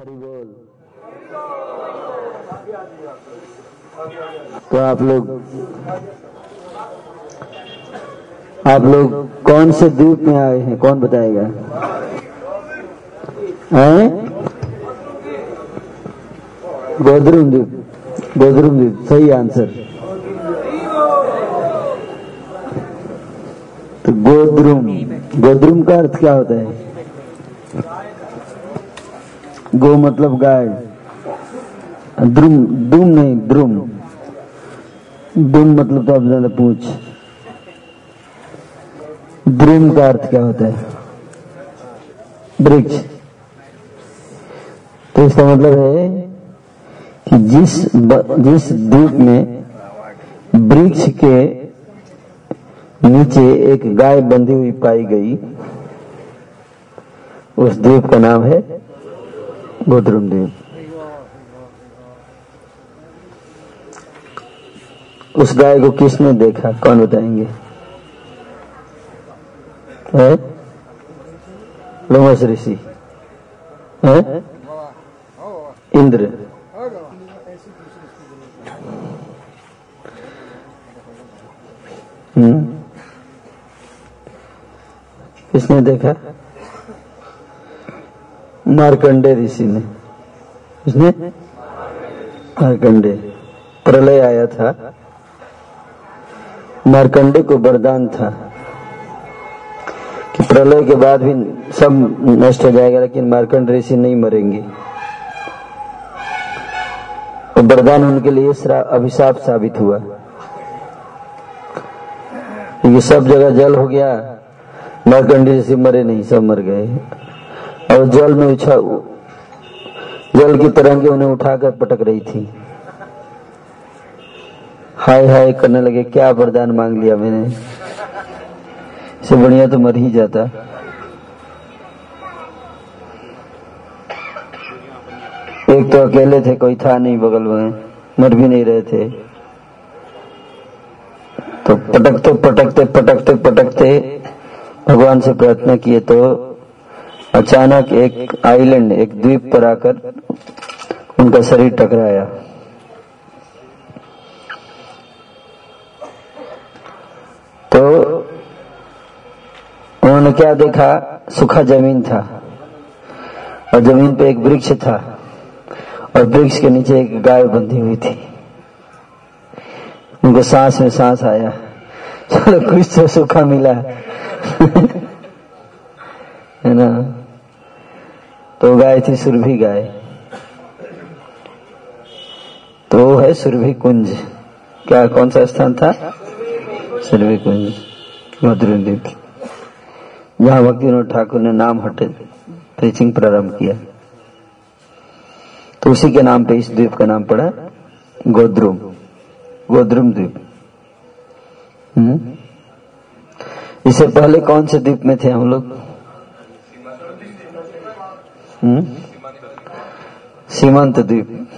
हरि बोल। तो आप लोग आप लोग कौन से द्वीप में आए हैं? कौन बताएगा? हैं? गोदरुम द्वीप। गोदरुम द्वीप। सही आंसर। तो गोद्रुम। गोद्रुम का अर्थ क्या होता है? गो मतलब गाय। द्रुम दुम नहीं द्रुम। दुम मतलब तो अब ज़्यादा पूछ। द्रुम का अर्थ क्या होता है? वृक्ष तो इसका मतलब है कि जिस ब, जिस द्वीप में वृक्ष के नीचे एक गाय बंधी हुई पाई गई उस द्वीप का नाम है गोद्रुम द्वीप उस गाय को किसने देखा? कौन बताएँगे? लोमस ऋषि। इंद्र। हम्म। किसने देखा? मार्कंडे ऋषि ने। उसने? मार्कंडे। प्रलय आया था। मार्कंडे को वरदान था कि प्रलय के बाद भी सब नष्ट हो जाएगा, लेकिन मार्कंड ऋषि नहीं मरेंगे। वो वरदान उनके लिए अभिशाप साबित हुआ। क्योंकि सब जगह जल हो गया, मार्कंडी ऋषि मरे नहीं, सब मर गए। और जल में उछा, जल की तरंगे उन्हें उठाकर पटक रही थी। हाय हाय करने लगे, क्या वरदान मांग लिया मैंने? इससे बढ़िया तो मर ही जाता। एक तो अकेले थे, कोई था नहीं बगल में, मर भी नहीं रहे थे। तो पटकते पटकते पटकते पटकते भगवान से प्रार्थना किए तो अचानक एक आइलैंड, एक द्वीप पर आकर उनका शरीर टकराया। तो उन्होंने क्या देखा? सूखा ज़मीन था और ज़मीन पे एक वृक्ष था और वृक्ष के नीचे एक गाय बंधी हुई थी। उनको सांस में सांस आया। चलो कुछ तो सूखा मिला। है ना? तो गाय थी सुरभि गाय। तो है सुरभि कुंज। क्या, कौन सा स्थान था? सुरभि कुंज मधुरद्वीप जहाँ भक्ति ठाकुर ने नाम हटे, प्रीचिंग प्रारंभ किया। तो उसी के नाम पे, इस द्वीप का नाम पड़ा गोद्रुम गोद्रुम द्वीप। इससे पहले कौन से द्वीप में थे हम लोग? सीमंत द्वीप।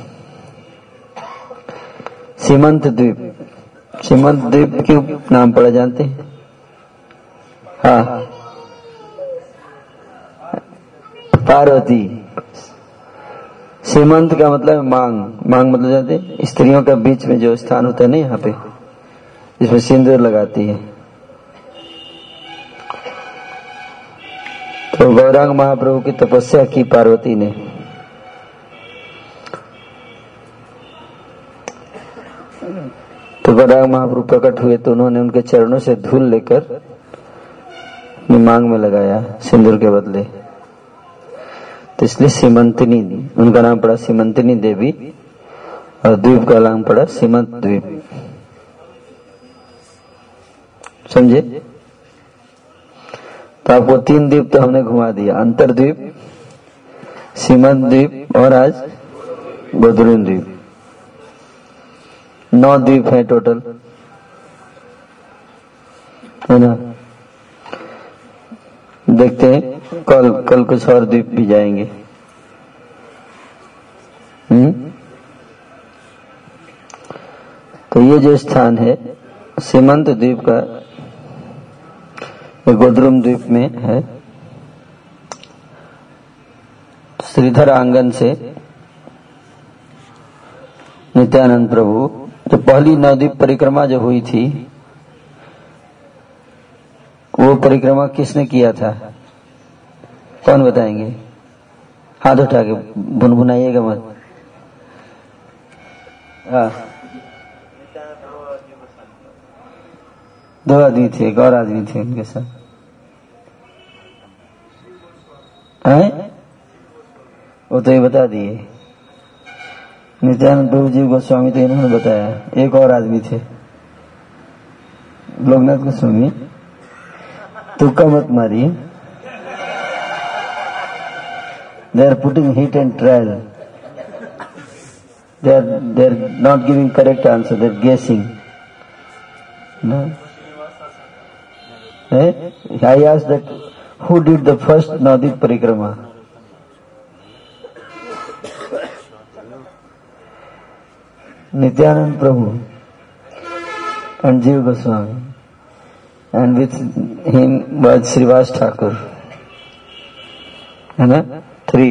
सीमंत द्वीप। सीमंत द्वीप क्यों नाम पड़ा जानते हैं? हाँ। पार्वती। सीमंत का मतलब मांग। मांग मतलब जानते स्त्रियों का बीच में जो स्थान होता है ना यहाँ पे इसमें सिंदूर लगाती है। तो गौरांग महाप्रभु की तपस्या की पार्वती ने। तो गौरांग महाप्रभु प्रकट हुए तो उन्होंने उनके चरणों से धूल लेकर मांग में लगाया, सिंदूर के बदले। तो इसलिए सीमंतिनी, उनका नाम पड़ा सीमंतिनी देवी और द्वीप का नाम पड़ा सीमंत द्वीप। समझे? तो आपको तीन द्वीप तो हमने घुमा दिया। अंतर द्वीप, सीमंत द्वीप और आज बदरून द्वीप। नौ द्वीप है टोटल। है ना? देखते हैं, कल कल कुछ और द्वीप भी जाएँगे। हम्म? तो ये जो स्थान है, सीमंत द्वीप का गोद्रुम द्वीप में है। श्रीधर आँगन से नित्यानंद प्रभु, जो पहली नवदीप परिक्रमा जो हुई थी, वो परिक्रमा किसने किया था? कौन बताएँगे? हाथ उठा के बुनबुनाइएगा मत। हाँ। दो आदमी थे एक और आदमी थे उनके साथ। हैं? वो तो ये बता दिए। नित्यानंद प्रभु जी गोस्वामी तो इन्होंने बताया, एक और आदमी थे। लोकनाथ गोस्वामी, तुक्का मत मारिए। They are putting hit and trial they are they are not giving correct answer they are guessing I asked that who did the first Nadik Parikrama? Nityanand Prabhu and Jiva Goswami. And with him was Srivas Thakur. है ना three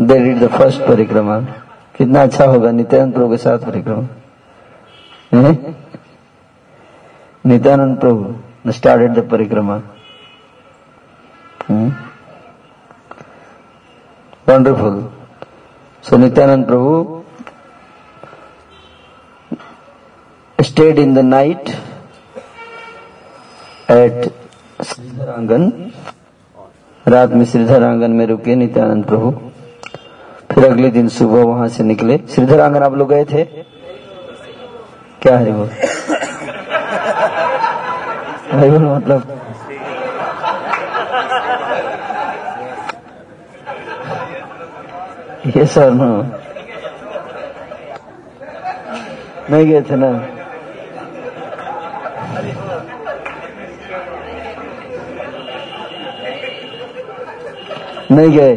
they did the first parikrama कितना अच्छा होगा नित्यानंद प्रभु के साथ परिक्रमा Nityananda Prabhu started the parikrama. Wonderful so Nityananda Prabhu stayed in the night at Sridhar Angan रात में श्रीधर आँगन में रुके नित्यानंद प्रभु। फिर अगले दिन सुबह वहाँ से निकले। श्रीधर आँगन आप लोग गए थे? क्या है वो? हरिबोल मतलब। ये सर नहीं गए थे ना। नहीं गए।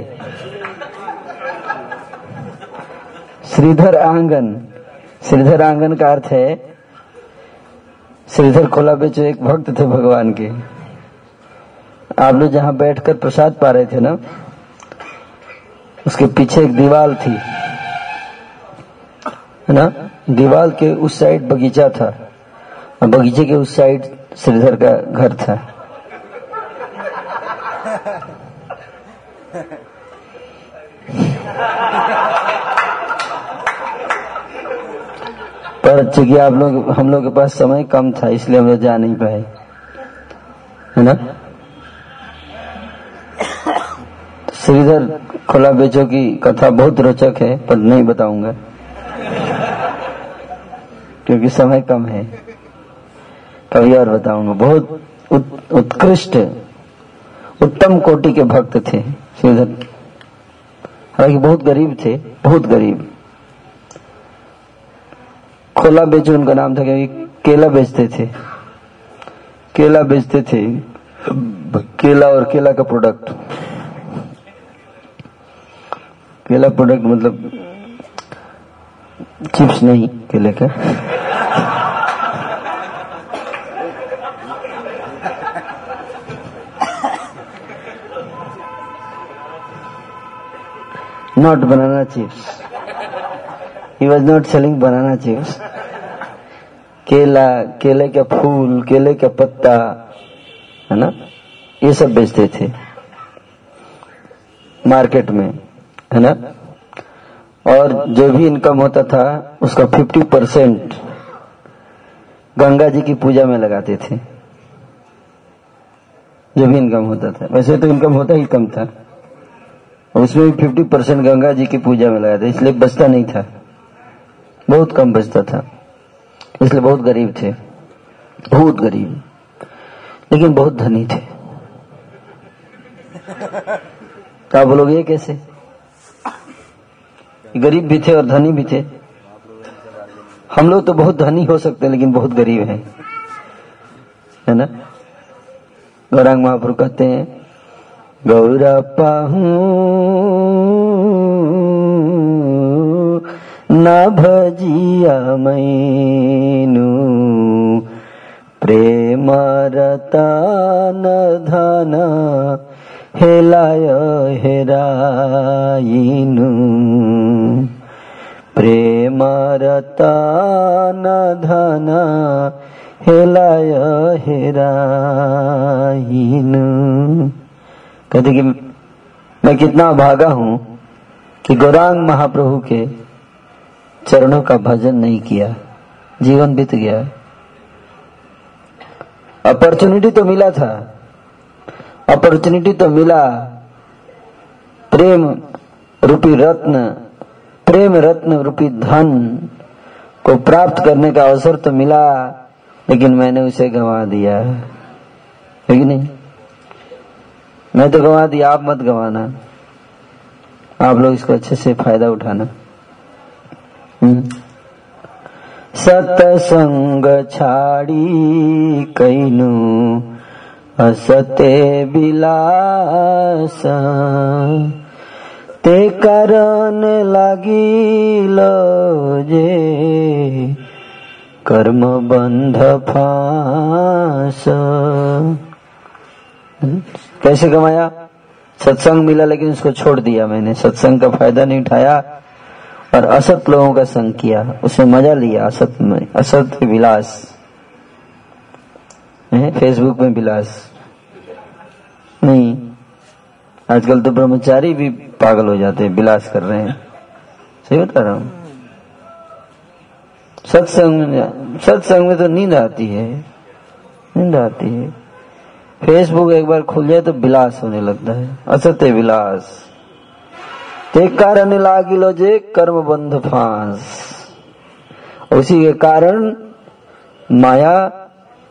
श्रीधर आँगन। श्रीधर आँगन का अर्थ है श्रीधर खोला बेचो एक भक्त थे भगवान के। आप लोग जहाँ बैठकर प्रसाद पा रहे थे ना, उसके पीछे एक दीवाल थी। है ना? दीवार के उस साइड बगीचा था। और बगीचे के उस साइड श्रीधर का घर था। पर चूँकि आप लोग हम लोग के पास समय कम था इसलिए हम लोग जा नहीं पाए। है ना? श्रीधर खोला बेचो की कथा बहुत रोचक है पर नहीं बताऊँगा क्योंकि समय कम है। कभी और बताऊँगा। बहुत उत, उत्कृष्ट उत्तम कोटि के भक्त थे श्रीधर। हालाँकि बहुत गरीब थे बहुत गरीब। खोला बेचो उनका नाम था क्योंकि केला बेचते थे। केला बेचते थे। केला और केला का प्रोडक्ट केला प्रोडक्ट मतलब चिप्स नहीं, केले का। Not banana chips. He was not selling banana chips. केला केले का फूल केले का पत्ता है ना? ये सब बेचते थे। मार्केट में, है ना? और जो भी इनकम होता था, उसका 50 परसेंट गंगा जी की पूजा में लगाते थे। जो भी इनकम होता था। वैसे तो इनकम होता ही कम था। उसमें भी 50 परसेंट गंगा जी की पूजा में लगाते इसलिए बचता नहीं था। बहुत कम बचता था। इसलिए बहुत गरीब थे। बहुत गरीब। लेकिन बहुत धनी थे। तो आप बोलोगे कैसे? गरीब भी थे और धनी भी थे। हम लोग तो बहुत धनी हो सकते हैं, लेकिन बहुत गरीब हैं। है ना? गौरांग महापुर कहते हैं गौरप्पा न भजिया मैनु प्रेम न धन हेलाय हेराइनु प्रेम रतन धन हेलाय हेराइनु कहते कि मैं कितना भागा हूँ कि गौरांग महाप्रभु के चरणों का भजन नहीं किया। जीवन बीत गया। अपॉर्चुनिटी तो मिला था। अपॉर्चुनिटी तो मिला। प्रेम रूपी रत्न, प्रेम रत्न रूपी धन को प्राप्त करने का अवसर तो मिला, लेकिन मैंने उसे गंवा दिया। है कि नहीं? मैं तो गंवा दिया, आप मत गंवाना। आप लोग इसको अच्छे से फ़ायदा उठाना। सतसंग छाड़ी कैनु असते बिलास ते कारण लागिल जे कर्म बंध फांस। कैसे कमाया? सत्संग मिला लेकिन उसको छोड़ दिया मैंने। सत्संग का फ़ायदा नहीं उठाया। और असत लोगों का संग किया उसमें मज़ा लिया, असत में, असत विलास। फेसबुक में विलास। नहीं। आजकल तो ब्रह्मचारी भी पागल हो जाते हैं, विलास कर रहे हैं। सही बता रहा हूँ। सत्संग में सत्संग में तो नींद आती है। नींद आती है। फेसबुक एक बार खुल जाए तो विलास होने लगता है। असत्य विलास। ते कारण लागिलो जे कर्म बंध फांस। उसी के कारण माया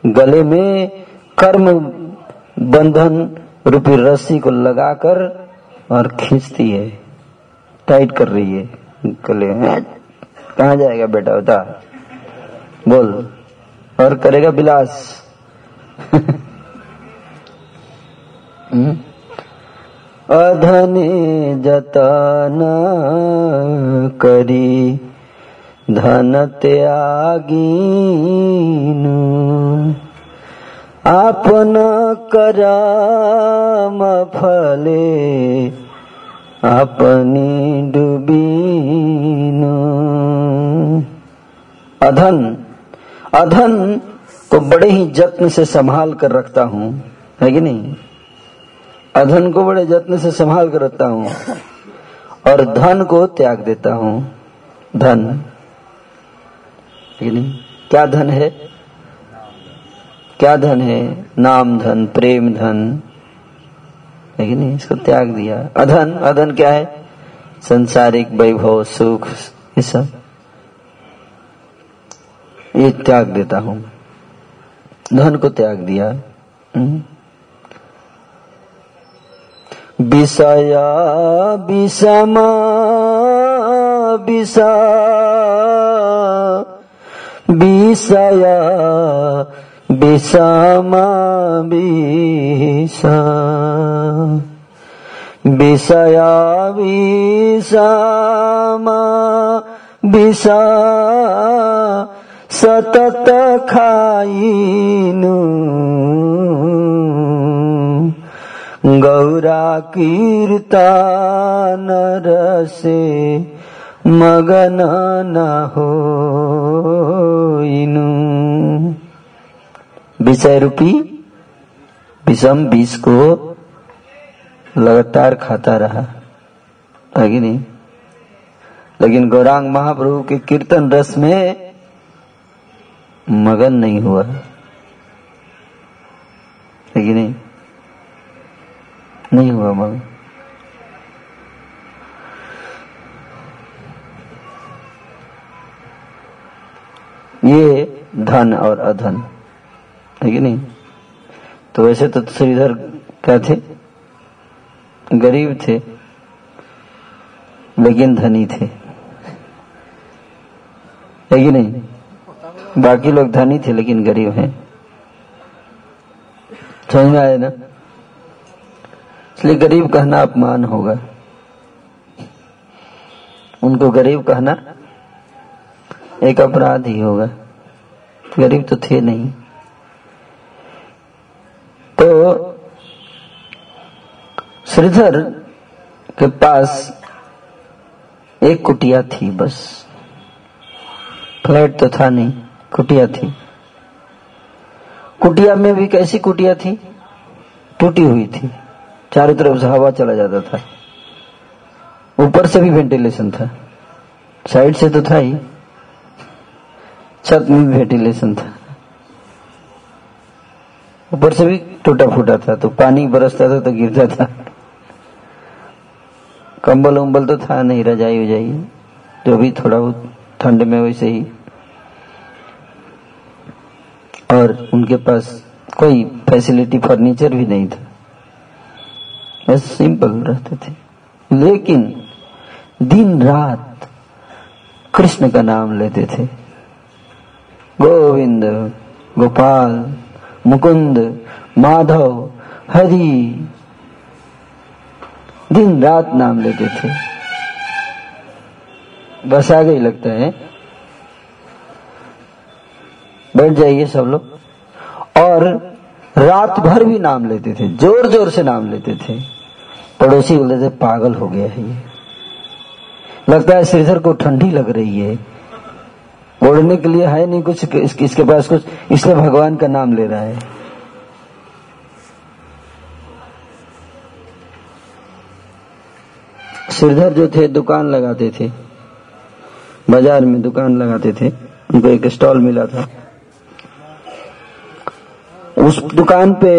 गले में कर्म बंधन रूपी रस्सी को लगाकर और खींचती है। टाइट कर रही है गले में। कहा जाएगा बेटा बता बोल। और करेगा विलास अधने जतन करी, धन त्यागीनु। आपन करम फले अपनी डूबीनु। अधन अधन को बड़े ही जत्न से संभाल कर रखता हूँ, है कि नहीं? अधन को बड़े जत्न से संभाल कर रखता हूँ। और धन को त्याग देता हूँ। धन। नहीं? क्या धन है? क्या धन है? नाम धन, प्रेम धन। लेकिन इसको त्याग दिया। अधन? अधन क्या है? संसारिक वैभव, सुख, ये सब। ये त्याग देता हूँ। धन को त्याग दिया। हम्म। विषय विषम विष विषय विषम विष विषय विषम विष सतत खाइनु। गौरा कीर्तन रसे मगन न हो विषय रूपी? विषम बीस को लगातार खाता रहा। कि नहीं? लेकिन गौरांग महाप्रभु के कीर्तन रस में मगन नहीं हुआ। है कि नहीं? नहीं हुआ मगन ये धन और अधन, है कि नहीं? तो वैसे तो श्रीधर क्या थे? गरीब थे, लेकिन धनी थे। है कि नहीं? बाकी लोग धनी थे, लेकिन गरीब हैं। समझ में आए ना? इसलिए गरीब कहना अपमान होगा। उनको गरीब कहना एक अपराध ही होगा। गरीब तो थे नहीं। तो श्रीधर के पास एक कुटिया थी बस। फ्लैट तो था नहीं, कुटिया थी। कुटिया में भी कैसी कुटिया थी? टूटी हुई थी। चारों तरफ़ से हवा चला जाता था। ऊपर से भी वेंटिलेशन था। साइड से तो था ही। छत में भी वेंटिलेशन था। ऊपर से भी टूटा फूटा था तो पानी बरसता था तो गिरता था। कंबल उम्बल तो था नहीं, रजाई उजाई। जो भी थोड़ा बहुत ठंड में वैसे ही। और उनके पास कोई फैसिलिटी फर्नीचर भी नहीं था। बस सिंपल रहते थे। लेकिन दिन रात कृष्ण का नाम लेते थे। गोविंद, गोपाल, मुकुंद, माधव, हरि, दिन रात नाम लेते थे। बस आ गई लगता है। बैठ जाइए सब लोग। और रात भर भी नाम लेते थे ज़ोर ज़ोर से नाम लेते थे। पड़ोसी बोलते थे, पागल हो गया है ये। लगता है श्रीधर को ठंडी लग रही है। ओढ़ने के लिए है नहीं कुछ इसके पास कुछ, इसलिए भगवान का नाम ले रहा है। श्रीधर जो थे, दुकान लगाते थे। बाज़ार में दुकान लगाते थे। उनको एक स्टॉल मिला था। उस दुकान पे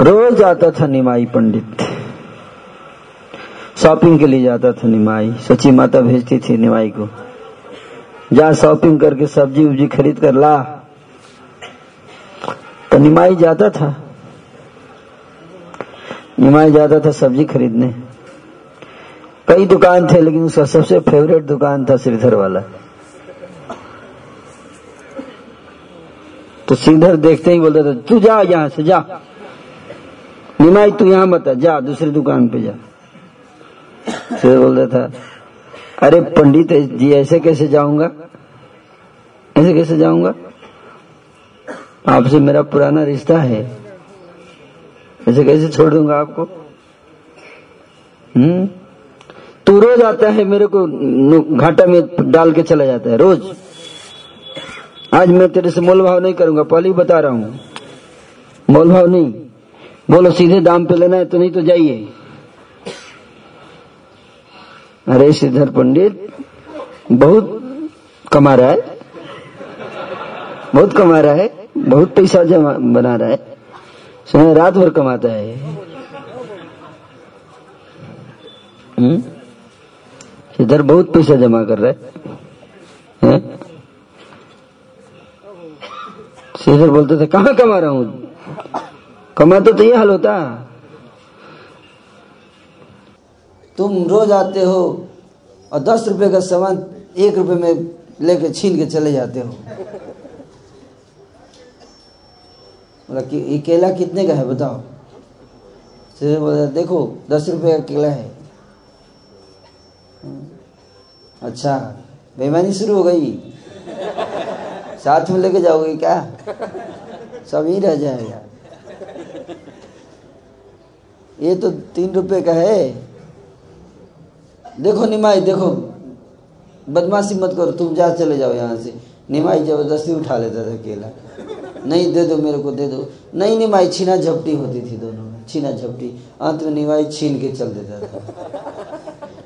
रोज आता था निमाई पंडित। शॉपिंग के लिए जाता था निमाई। सची माता भेजती थी निमाई को। जा शॉपिंग करके सब्ज़ी उब्जी खरीद कर ला। तो निमाई जाता था। निमाई जाता था सब्ज़ी खरीदने। कई दुकान थे, लेकिन उसका सबसे फेवरेट दुकान था श्रीधर वाला। तो श्रीधर देखते ही बोलता था, तू जा यहाँ से, जा। निमाई तू यहाँ बता, जा, दूसरी दुकान पे जा। फिर बोलता था, अरे पंडित, जी ऐसे कैसे जाऊँगा? ऐसे कैसे जाऊँगा? आपसे मेरा पुराना रिश्ता है। ऐसे कैसे छोड़ दूँगा आपको? हम्म? तू रोज आता है मेरे को घाटा में डाल के चला जाता है, रोज। आज मैं तेरे से मोल भाव नहीं करूँगा, पहले ही बता रहा हूँ। मोल भाव नहीं। बोलो, सीधे दाम पे लेना है तो नहीं तो जाइए। अरे, श्रीधर पंडित, बहुत कमा रहा है। बहुत कमा रहा है, बहुत पैसा जमा, बना रहा है। सुना, रात भर कमाता है। हम्म? इधर बहुत पैसा जमा कर रहा है? श्रीधर बोलते थे, कहाँ कमा रहा हूँ? कमाते तो ये हाल होता। तुम रोज आते हो और दस रुपए का सामान एक रुपए में लेके छीन के चले जाते हो। बोला कि ये केला कितने का है बताओ? सीधे बोला, देखो, दस रुपए का केला है। अच्छा बेईमानी शुरू हो गई। साथ में लेके जाओगे क्या? सब ही रह जाएगा। ये तो तीन रुपए का है। देखो निमाई, देखो। बदमाशी मत करो, तुम जा चले जाओ यहाँ से। निमाई ज़बरदस्ती उठा लेता था केला नहीं, दे दो मेरे को, दे दो। नहीं, निमाई, छीना झपटी होती थी दोनों में, छीना झपटी। अंत में निमाई छीन के चल देता था।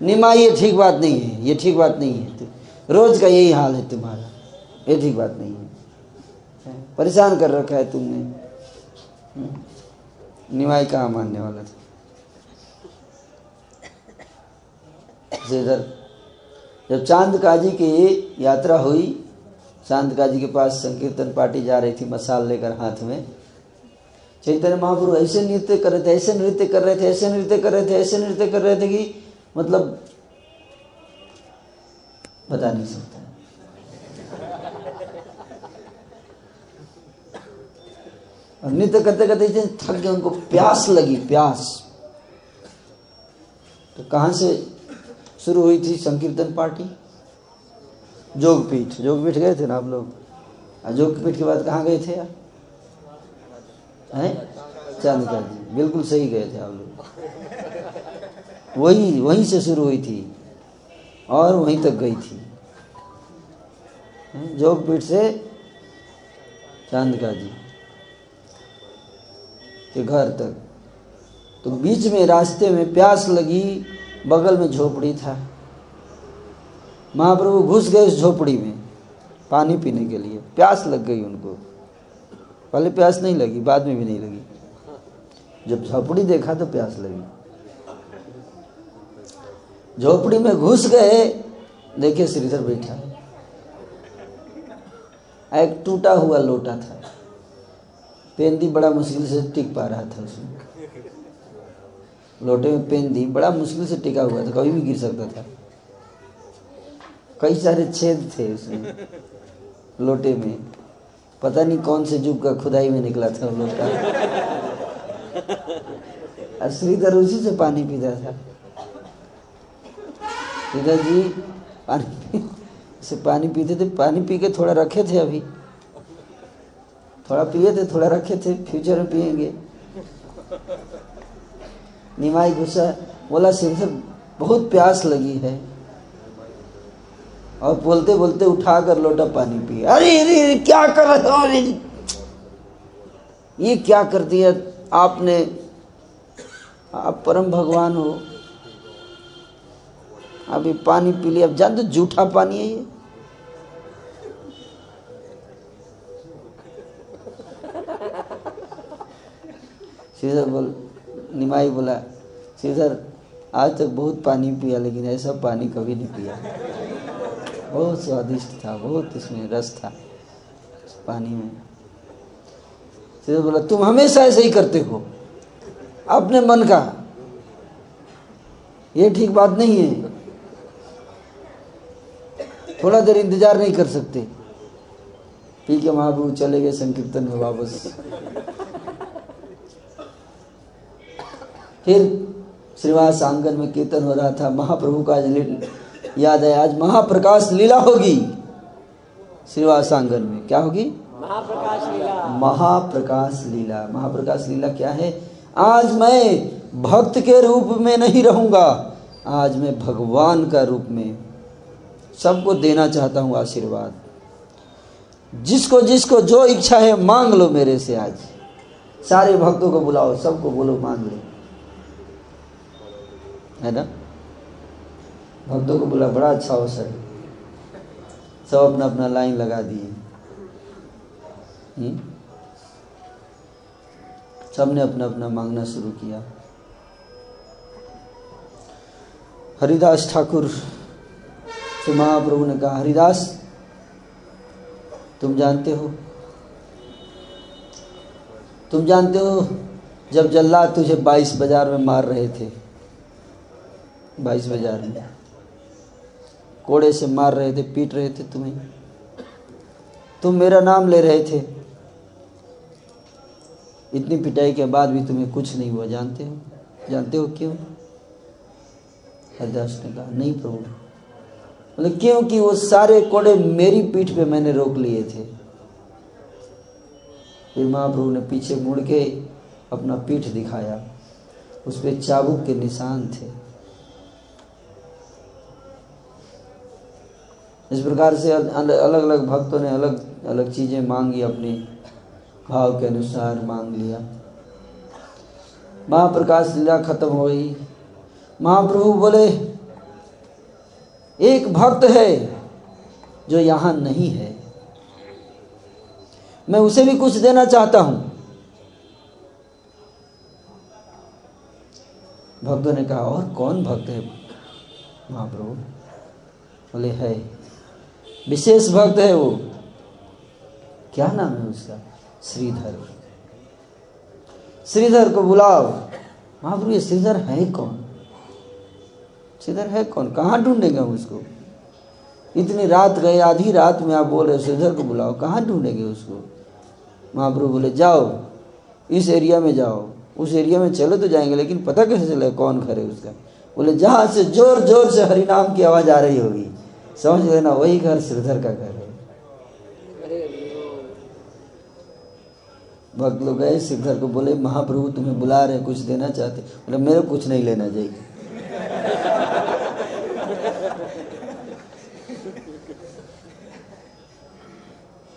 निमाई, ये ठीक बात नहीं है, ये ठीक बात नहीं है। रोज का यही हाल है तुम्हारा, ये ठीक बात नहीं है। परेशान कर रखा है तुमने। निमाई कहाँ मानने वाला था? इधर। जब चाँद काजी की यात्रा हुई चाँद काजी के पास संकीर्तन पार्टी जा रही थी मसाल लेकर हाथ में। चैतन्य महाप्रभु ऐसे नृत्य कर रहे थे, ऐसे नृत्य कर रहे थे, ऐसे नृत्य कर रहे थे, ऐसे नृत्य कर रहे थे कि मतलब बता नहीं सकता। नृत्य करते करते थक गए, उनको प्यास लगी, प्यास। तो कहाँ से शुरू हुई थी संकीर्तन पार्टी। जोगपीठ। जोगपीठ गए थे ना आप लोग? जोगपीठ के बाद कहाँ गए थे यार हैं? जी। बिल्कुल सही गए थे आप लोग। वही, वहीं से शुरू हुई थी और वहीं तक गई थी। जोगपीठ से चांदका जी के घर तक। तो बीच में रास्ते में प्यास लगी बगल में झोपड़ी था। महाप्रभु घुस गए उस झोपड़ी में पानी पीने के लिए। प्यास लग गई उनको। पहले प्यास नहीं लगी, बाद में भी नहीं लगी। जब झोपड़ी देखा तो प्यास लगी। झोपड़ी में घुस गए, देखे श्रीधर बैठा। एक टूटा हुआ लोटा था। पेंदी बड़ा मुश्किल से टिक पा रहा था उसमें। लोटे में पेंदी बड़ा मुश्किल से टिका हुआ था, कभी भी गिर सकता था। कई सारे छेद थे उसमें, लोटे में। पता नहीं कौन से जुग का खुदाई में निकला था लोटा। श्रीधर उसी से पानी पीता था। श्रीधर जी, पानी से पानी पीते थे, पानी पी के थोड़ा रखे थे अभी। थोड़ा पिए थे, थोड़ा रखे थे, फ्यूचर में पियेंगे निमाई गुस्सा, बोला श्रीधर बहुत प्यास लगी है। और बोलते बोलते उठा कर लोटा पानी पिए। अरे अरे क्या कर रहे हो? अरे ये क्या कर दिया? आपने, आप परम भगवान हो। अभी पानी पी लिया अब जानते जूठा पानी है ये? श्रीधर बोल निमाई बोला श्रीधर आज तक बहुत पानी पिया, लेकिन ऐसा पानी कभी नहीं पिया। बहुत स्वादिष्ट था, बहुत इसमें रस था पानी में। श्रीधर बोला, तुम हमेशा ऐसे ही करते हो। अपने मन का ये ठीक बात नहीं है। थोड़ा देर इंतज़ार नहीं कर सकते। पी के महाप्रभु चले गए, संकीर्तन में वापस। फिर श्रीवास आँगन में कीर्तन हो रहा था महाप्रभु का आज याद है आज महाप्रकाश लीला होगी। श्रीवास आँगन में। क्या होगी? महाप्रकाश लीला। महाप्रकाश लीला। महाप्रकाश लीला क्या है? आज मैं भक्त के रूप में नहीं रहूँगा। आज मैं भगवान का रूप में सबको देना चाहता हूँ आशीर्वाद। जिसको जिसको जो इच्छा है मांग लो मेरे से आज। सारे भक्तों को बुलाओ सबको बोलो मांग लो। है ना? भक्तों को बोला, बड़ा अच्छा अवसर सब अपना अपना लाइन लगा दिए। हम्म? सबने अपना अपना मांगना शुरू किया। हरिदास ठाकुर से महाप्रभु ने कहा, हरिदास, तुम जानते हो? तुम जानते हो, जब जल्लाद तुझे बाईस बाज़ार में मार रहे थे बाईस बाज़ार में कोड़े से मार रहे थे, पीट रहे थे तुम्हें। तुम मेरा नाम ले रहे थे। इतनी पिटाई के बाद भी तुम्हें कुछ नहीं हुआ। जानते हो? जानते हो क्यों? हरिदास ने कहा, नहीं प्रभु। मतलब क्योंकि वो सारे कोड़े मेरी पीठ पे मैंने रोक लिए थे। फिर महाप्रभु ने पीछे मुड़ के अपना पीठ दिखाया। उस पर चाबुक के निशान थे। इस प्रकार से अलग अलग भक्तों ने अलग अलग चीज़ें मांगी अपने भाव के अनुसार मांग लिया। महाप्रकाश लीला खत्म हो गई। महाप्रभु बोले, एक भक्त है जो यहाँ नहीं है। मैं उसे भी कुछ देना चाहता हूँ। भक्तों ने कहा, और कौन भक्त है महाप्रभु? बोले, है। विशेष भक्त है वो। क्या नाम है उसका? श्रीधर। श्रीधर को बुलाओ। महाप्रभु, ये श्रीधर है कौन? श्रीधर है कौन? कहाँ ढूंढेंगे हम उसको? इतनी रात गए, आधी रात में आप बोल रहे श्रीधर को बुलाओ। कहाँ ढूंढेंगे उसको? महाप्रभु बोले, जाओ, इस एरिया में जाओ। उस एरिया में चले तो जाएँगे, लेकिन पता कैसे चले, कौन घर है उसका? बोले, जहाँ से ज़ोर ज़ोर से हरिनाम की आवाज़ आ रही होगी। समझ लेना वही घर श्रीधर का घर है। भक्त लोग गए, श्रीधर को बोले, महाप्रभु, तुम्हें बुला रहे कुछ देना चाहते बोले, मेरे कुछ नहीं लेना चाहिए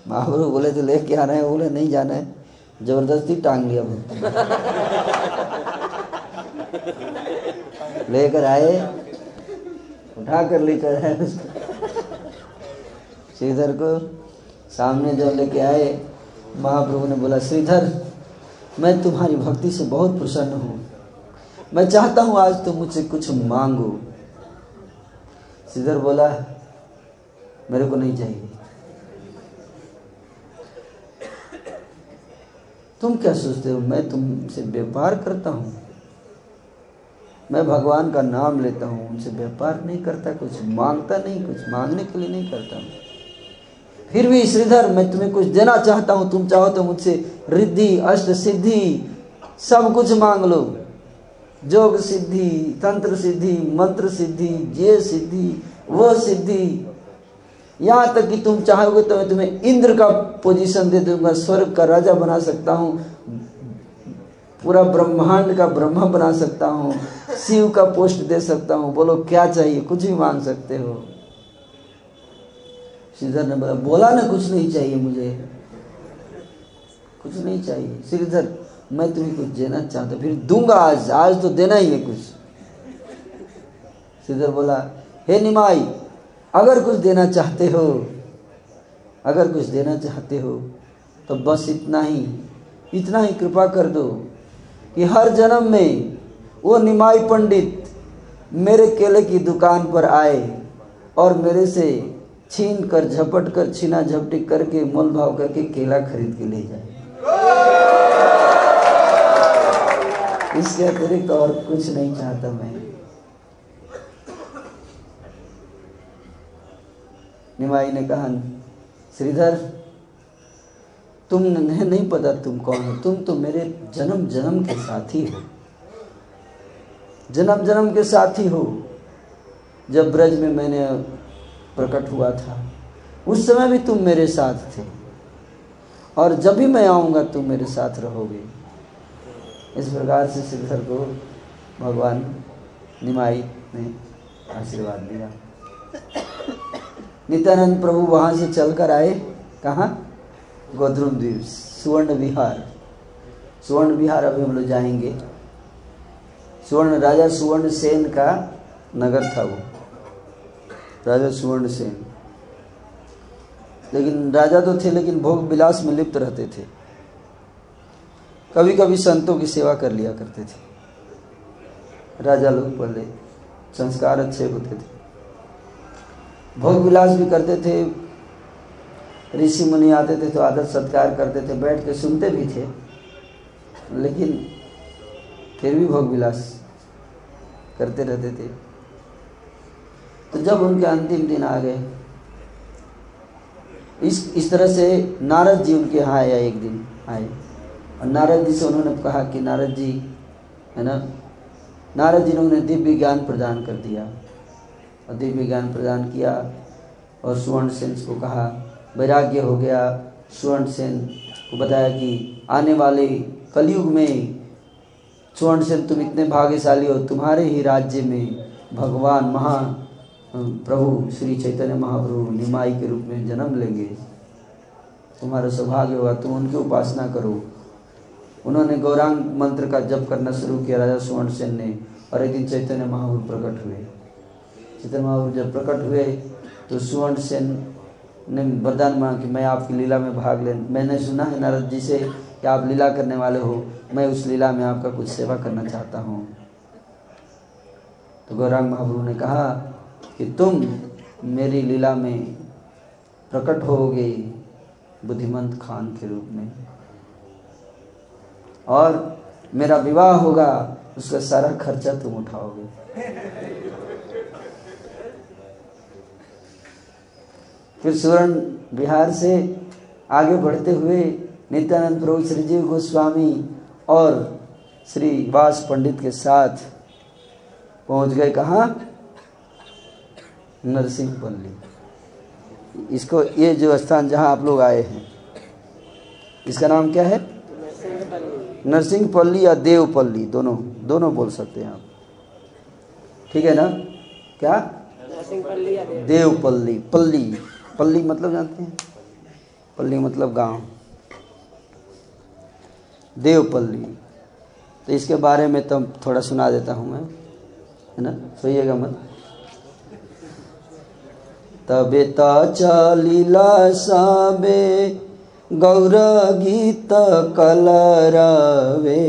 महाप्रभु बोले तो लेके आना है? बोले, नहीं जाना है। ज़बरदस्ती टांग लिया भक्त लेकर आए। उठा कर लेकर आए श्रीधर को सामने जब लेके आए, महाप्रभु ने बोला, श्रीधर, मैं तुम्हारी भक्ति से बहुत प्रसन्न हूँ। मैं चाहता हूँ आज तुम मुझसे कुछ मांगो। श्रीधर बोला, मेरे को नहीं चाहिए। तुम क्या सोचते हो? मैं तुमसे व्यापार करता हूँ। मैं भगवान का नाम लेता हूँ, उनसे व्यापार नहीं करता, कुछ माँगता नहीं, कुछ मांगने के लिए नहीं करता हूँ। फिर भी श्रीधर, मैं तुम्हें कुछ देना चाहता हूँ, तुम चाहो तो मुझसे रिद्धि, अष्ट सिद्धि, सब कुछ मांग लो। जोग सिद्धि, तंत्र सिद्धि, मंत्र सिद्धि ये सिद्धि, वो सिद्धि। यहाँ तक कि तुम चाहोगे तो मैं तुम्हें इंद्र का पोजीशन दे दूँगा, स्वर्ग का राजा बना सकता हूँ। पूरा ब्रह्मांड का ब्रह्मा बना सकता हूँ, शिव का पोस्ट दे सकता हूँ। बोलो, क्या चाहिए? कुछ भी मांग सकते हो। श्रीधर ने बोला बोला ना, कुछ नहीं चाहिए मुझे। कुछ नहीं चाहिए। श्रीधर, मैं तुम्हें कुछ देना चाहता फिर दूँगा आज। आज तो देना ही है कुछ। श्रीधर बोला, हे निमाई, अगर कुछ देना चाहते हो, अगर कुछ देना चाहते हो तो बस इतना ही। इतना ही कृपा कर दो। कि हर जन्म में वो निमाई पंडित मेरे केले की दुकान पर आए और मेरे से छीन कर, झपट कर, छीना झपटी करके, मोल भाव करके केला खरीद के ले जाए। इसके अतिरिक्त और कुछ नहीं चाहता मैं। निमाई ने कहा, श्रीधर तुम नहीं पता तुम कौन हो। तुम तो मेरे जन्म जन्म के साथी हो। जन्म जन्म के साथी हो। जब ब्रज में मैंने प्रकट हुआ था, उस समय भी तुम मेरे साथ थे। और जब भी मैं आऊँगा, तुम मेरे साथ रहोगे। इस प्रकार से श्रीधर को भगवान निमाई ने आशीर्वाद दिया। नित्यानंद प्रभु वहाँ से चलकर आए। कहाँ? गोद्रुम द्वीप, सुवर्ण विहार। सुवर्ण विहार अभी हम लोग जाएँगे। सुवर्ण, राजा सुवर्ण सेन का नगर था वो। राजा सुवर्ण सेन। लेकिन राजा तो थे, लेकिन भोग विलास में लिप्त रहते थे। कभी कभी संतों की सेवा कर लिया करते थे। राजा लोग पहले संस्कार अच्छे होते थे। भोग विलास भी करते थे ऋषि मुनि आते थे तो आदर सत्कार करते थे, बैठ के सुनते भी थे। लेकिन फिर भी भोग विलास करते रहते थे। तो जब उनके अंतिम दिन आ गए, इस इस तरह से नारद जी उनके यहाँ आया एक दिन, आए। और नारद जी से उन्होंने कहा कि नारद जी, है ना, नारद जी ने उन्हें दिव्य ज्ञान प्रदान कर दिया। और दिव्य ज्ञान प्रदान किया और सुवर्ण सेन को कहा। वैराग्य हो गया। सुवर्ण सेन को बताया कि आने वाले कलयुग में स्वर्ण सेन तुम इतने भाग्यशाली हो, तुम्हारे ही राज्य में भगवान महा प्रभु श्री चैतन्य महाप्रभु निमाई के रूप में जन्म लेंगे। तुम्हारा सौभाग्य होगा, तुम उनकी उपासना करो। उन्होंने गौरांग मंत्र का जप करना शुरू किया, राजा सुवर्ण सेन ने, और एक दिन चैतन्य महाप्रभु प्रकट हुए। चैतन्य महाप्रभु जब प्रकट हुए तो सुवर्ण सेन ने वरदान मांगा कि मैं आपकी लीला में भाग ले। मैंने सुना है नारद जी से कि आप लीला करने वाले हो। मैं उस लीला में आपका कुछ सेवा करना चाहता हूँ। तो गौरांग महाप्रभु ने कहा कि तुम मेरी लीला में प्रकट होगे बुद्धिमंत खान के रूप में। और मेरा विवाह होगा, उसका सारा खर्चा तुम उठाओगे। फिर सुवर्ण बिहार से आगे बढ़ते हुए नित्यानंद प्रभु श्री जीव गोस्वामी और श्री वास पंडित के साथ पहुँच गए कहाँ? नरसिंहपल्ली इसको ये जो स्थान जहाँ आप लोग आए हैं इसका नाम क्या है? नरसिंह पल्ली या देवपल्ली दोनों दोनों बोल सकते हैं आप। ठीक है ना? क्या? देवपल्ली पल्ली। पल्ली मतलब जानते हैं? पल्ली मतलब गाँव। देवपल्ली तो इसके बारे में तो थोड़ा सुना देता हूँ मैं, है ना? सुइएगा मत। तबे त चलिला सबे, गौर गीत कलरवे।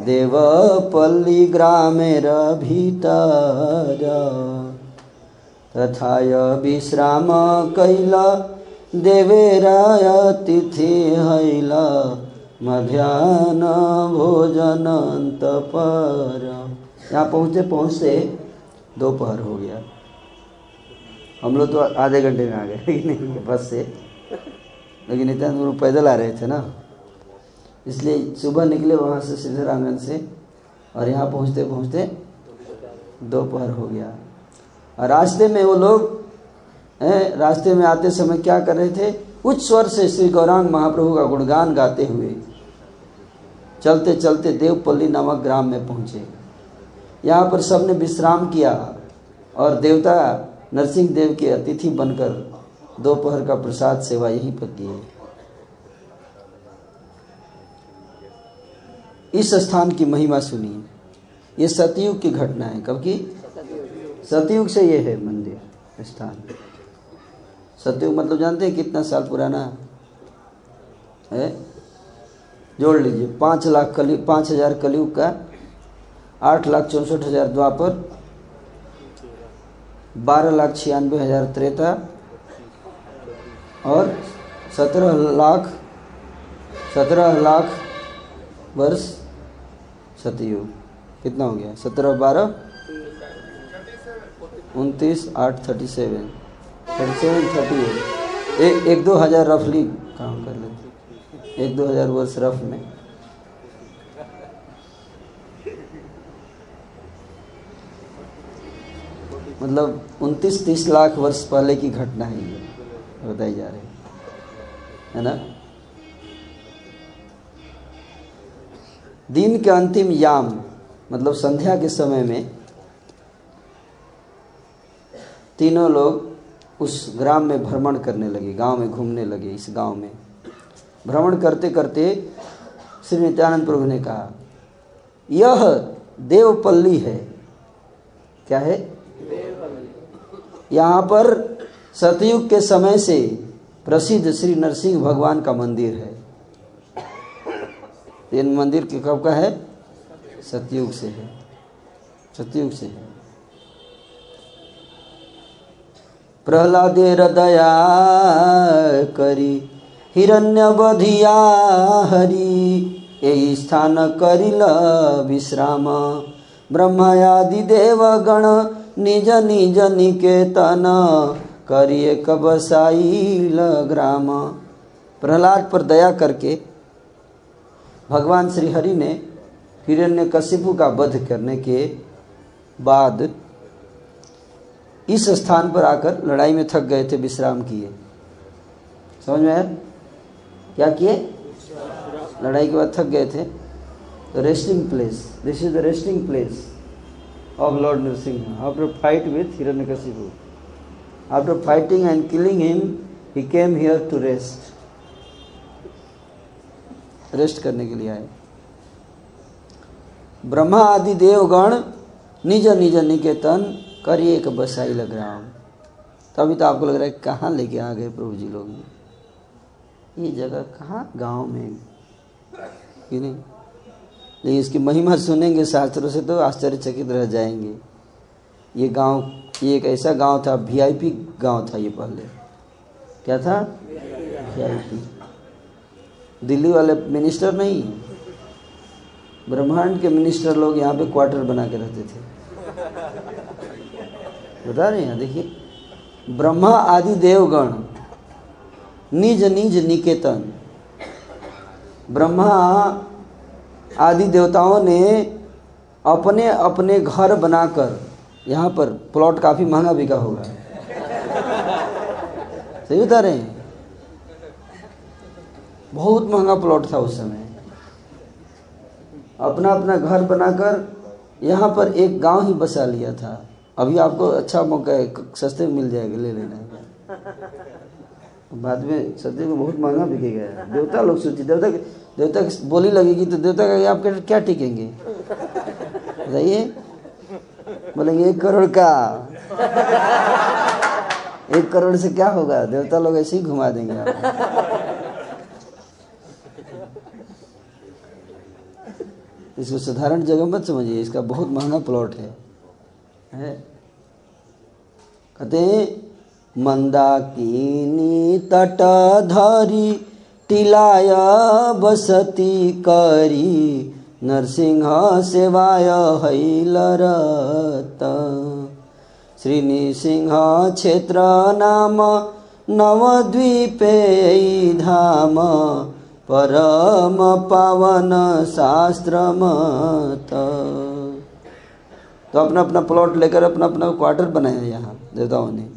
देवपल्ली ग्रामेर भीतर तथाय विश्राम कैल, देवेराय तिथि हैल, मध्याह्न भोजन अंत पर यहाँ पहुँचते पहुँचते दोपहर हो गया। हम लोग तो आधे घंटे में आ गए, लेकिन बस से। लेकिन इतना दूर पैदल आ रहे थे ना। इसलिए सुबह निकले वहाँ से सीधे आँगन से, और यहाँ पहुँचते पहुँचते दोपहर हो गया। रास्ते में वो लोग रास्ते में आते समय क्या कर रहे थे? उच्च स्वर से श्री गौरांग महाप्रभु का गुणगान गाते हुए चलते चलते देवपल्ली नामक ग्राम में पहुँचे। यहाँ पर सबने विश्राम किया और देवता नरसिंह देव के अतिथि बनकर दोपहर का प्रसाद सेवा यहीं पर किए। इस स्थान की महिमा सुनिए। ये सतयुग की घटना है, कब की? सतयुग से ये है मंदिर, स्थान। सतयुग मतलब जानते हैं कितना साल पुराना? है? जोड़ लीजिए, पाँच लाख कलि पाँच हज़ार कलयुग का आठ लाख चौंसठ हज़ार द्वापर, बारह लाख छियानवे हज़ार त्रेता, और सत्रह लाख सत्रह लाख वर्ष सतयुग। कितना हो गया? सत्रह बारह उनतीस आठ thirty seven. Thirty seven, thirty eight. एक एक दो हज़ार रफली काम कर लेते। एक दो हज़ार वर्ष रफ में। मतलब उनतीस तीस लाख वर्ष पहले की घटना है ये, बताई जा रही। है ना? दिन के अंतिम याम मतलब संध्या के समय में तीनों लोग उस ग्राम में भ्रमण करने लगे, गाँव में घूमने लगे, इस गाँव में। भ्रमण करते करते श्री नित्यानंद प्रभु ने कहा, यह देवपल्ली है। क्या है? यहाँ पर सतयुग के समय से प्रसिद्ध श्री नरसिंह भगवान का मंदिर है। ये मंदिर के कब का है? सतयुग से है। सतयुग से है। प्रहलादे हृदया करी हिरण्य बधिया हरि। यही स्थान करिल विश्राम। ब्रह्मयादि देव गण निज निज निकेतन करिए कबसाइल ग्राम। प्रहलाद पर दया करके भगवान श्री हरि ने हिरण्य कशिपु का वध करने के बाद इस स्थान पर आकर लड़ाई में थक गए थे, विश्राम किए। समझ में आया? क्या किए? लड़ाई के बाद थक गए थे। The resting place this is the resting place of lord Narasimha after fight with Hiranyakashipu after fighting and killing him he came here to rest rest करने के लिए आए। ब्रह्मा आदि देवगण निज निज निकेतन करिए एक बसाई लग रहा हूँ तभी तो आपको लग रहा है कहाँ लेके आ गए प्रभु जी लोग। ये जगह कहाँ? गाँव में। कि नहीं? लेकिन इसकी महिमा सुनेंगे शास्त्रों से तो आश्चर्यचकित रह जाएँगे। ये गाँव, ये एक ऐसा गाँव था वीआईपी गाँव था ये पहले। क्या था? वीआईपी दिल्ली वाले मिनिस्टर नहीं? ब्रह्मांड के मिनिस्टर लोग यहाँ पे क्वार्टर बना के रहते थे। बता रहे हैं देखिए। ब्रह्मा आदि देवगण, निज निज निकेतन। ब्रह्मा आदि देवताओं ने अपने अपने घर बनाकर, यहाँ पर प्लॉट काफ़ी महँगा बिका होगा। सही बता रहे हैं? बहुत महँगा प्लॉट था उस समय। अपना अपना घर बनाकर, यहाँ पर एक गाँव ही बसा लिया था। अभी आपको अच्छा मौका है सस्ते में मिल जाएगा, ले लेना बाद में सस्ते में बहुत महँगा बिकेगा। देवता लोग सोचिए देवता देवता बोली लगेगी तो देवता का आप क्या टिकेंगे? बताइए। बोलेंगे, एक करोड़ का। एक करोड़ से क्या होगा? देवता लोग ऐसे ही घुमा देंगे इसको साधारण जगह मत समझिए, इसका बहुत महँगा प्लॉट है। है। कहते मंदाकिनी तट धरी, टिलाय बसती करी नरसिंह सेवाय हैलरत श्री नृसिंह क्षेत्र नाम, नवद्वीपे धाम, परम पावन शास्त्र मत तो अपना अपना प्लॉट लेकर अपना अपना क्वार्टर बनाया यहाँ, देवताओं ने।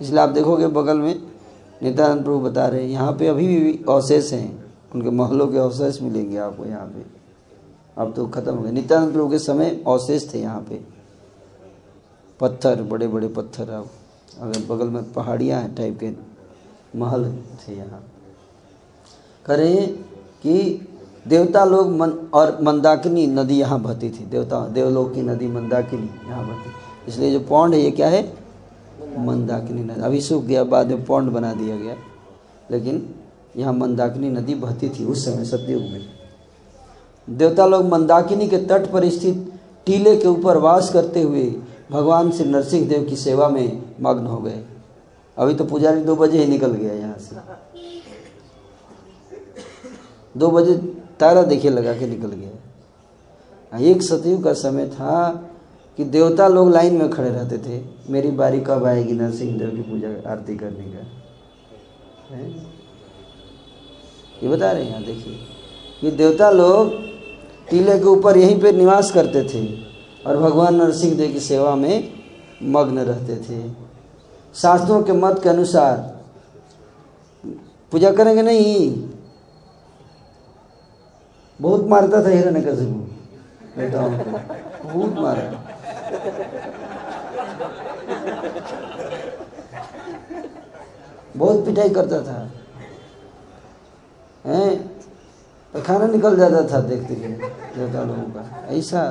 इसलिए आप देखोगे बगल में नित्यानंद प्रभु बता रहे हैं, यहाँ पे अभी भी अवशेष हैं, उनके महलों के अवशेष मिलेंगे आपको यहाँ पे। अब तो खत्म हो गए। नित्यानंद प्रभु के समय अवशेष थे यहाँ पे। पत्थर बड़े बड़े पत्थर अब। अगर बगल में पहाड़ियाँ हैं टाइप के, महल थे यहाँ। करें कि देवता लोग मन और मंदाकिनी नदी यहाँ बहती थी। देवता, देवलोक की नदी मंदाकिनी यहाँ बहती इसलिए जो पौंड है, ये क्या है? मंदाकिनी नदी। अभी सूख गया, बाद में पौंड बना दिया गया। लेकिन यहाँ मंदाकिनी नदी बहती थी उस समय सतयुग में। देवता लोग मंदाकिनी के तट पर स्थित टीले के ऊपर वास करते हुए भगवान श्री नरसिंह देव की सेवा में मग्न हो गए। अभी तो पुजारी दो बजे ही निकल गया यहाँ से। दो बजे तारा देखिए लगा के निकल गया। एक सतयुग का समय था कि देवता लोग लाइन में खड़े रहते थे। मेरी बारी कब आएगी नरसिंह देव की पूजा आरती करने का? ये बता रहे हैं देखिए। कि देवता लोग टीले के ऊपर यहीं पे निवास करते थे और भगवान नरसिंह देव की सेवा में मग्न रहते थे। शास्त्रों के मत के अनुसार पूजा करेंगे नहीं? बहुत मारता था हिरण्य कशिपु बेटाओं को बहुत मारा। बहुत पिटाई करता था। हैं? तो खाना निकल जाता था देखते हुए देवता लोगों का। ऐसा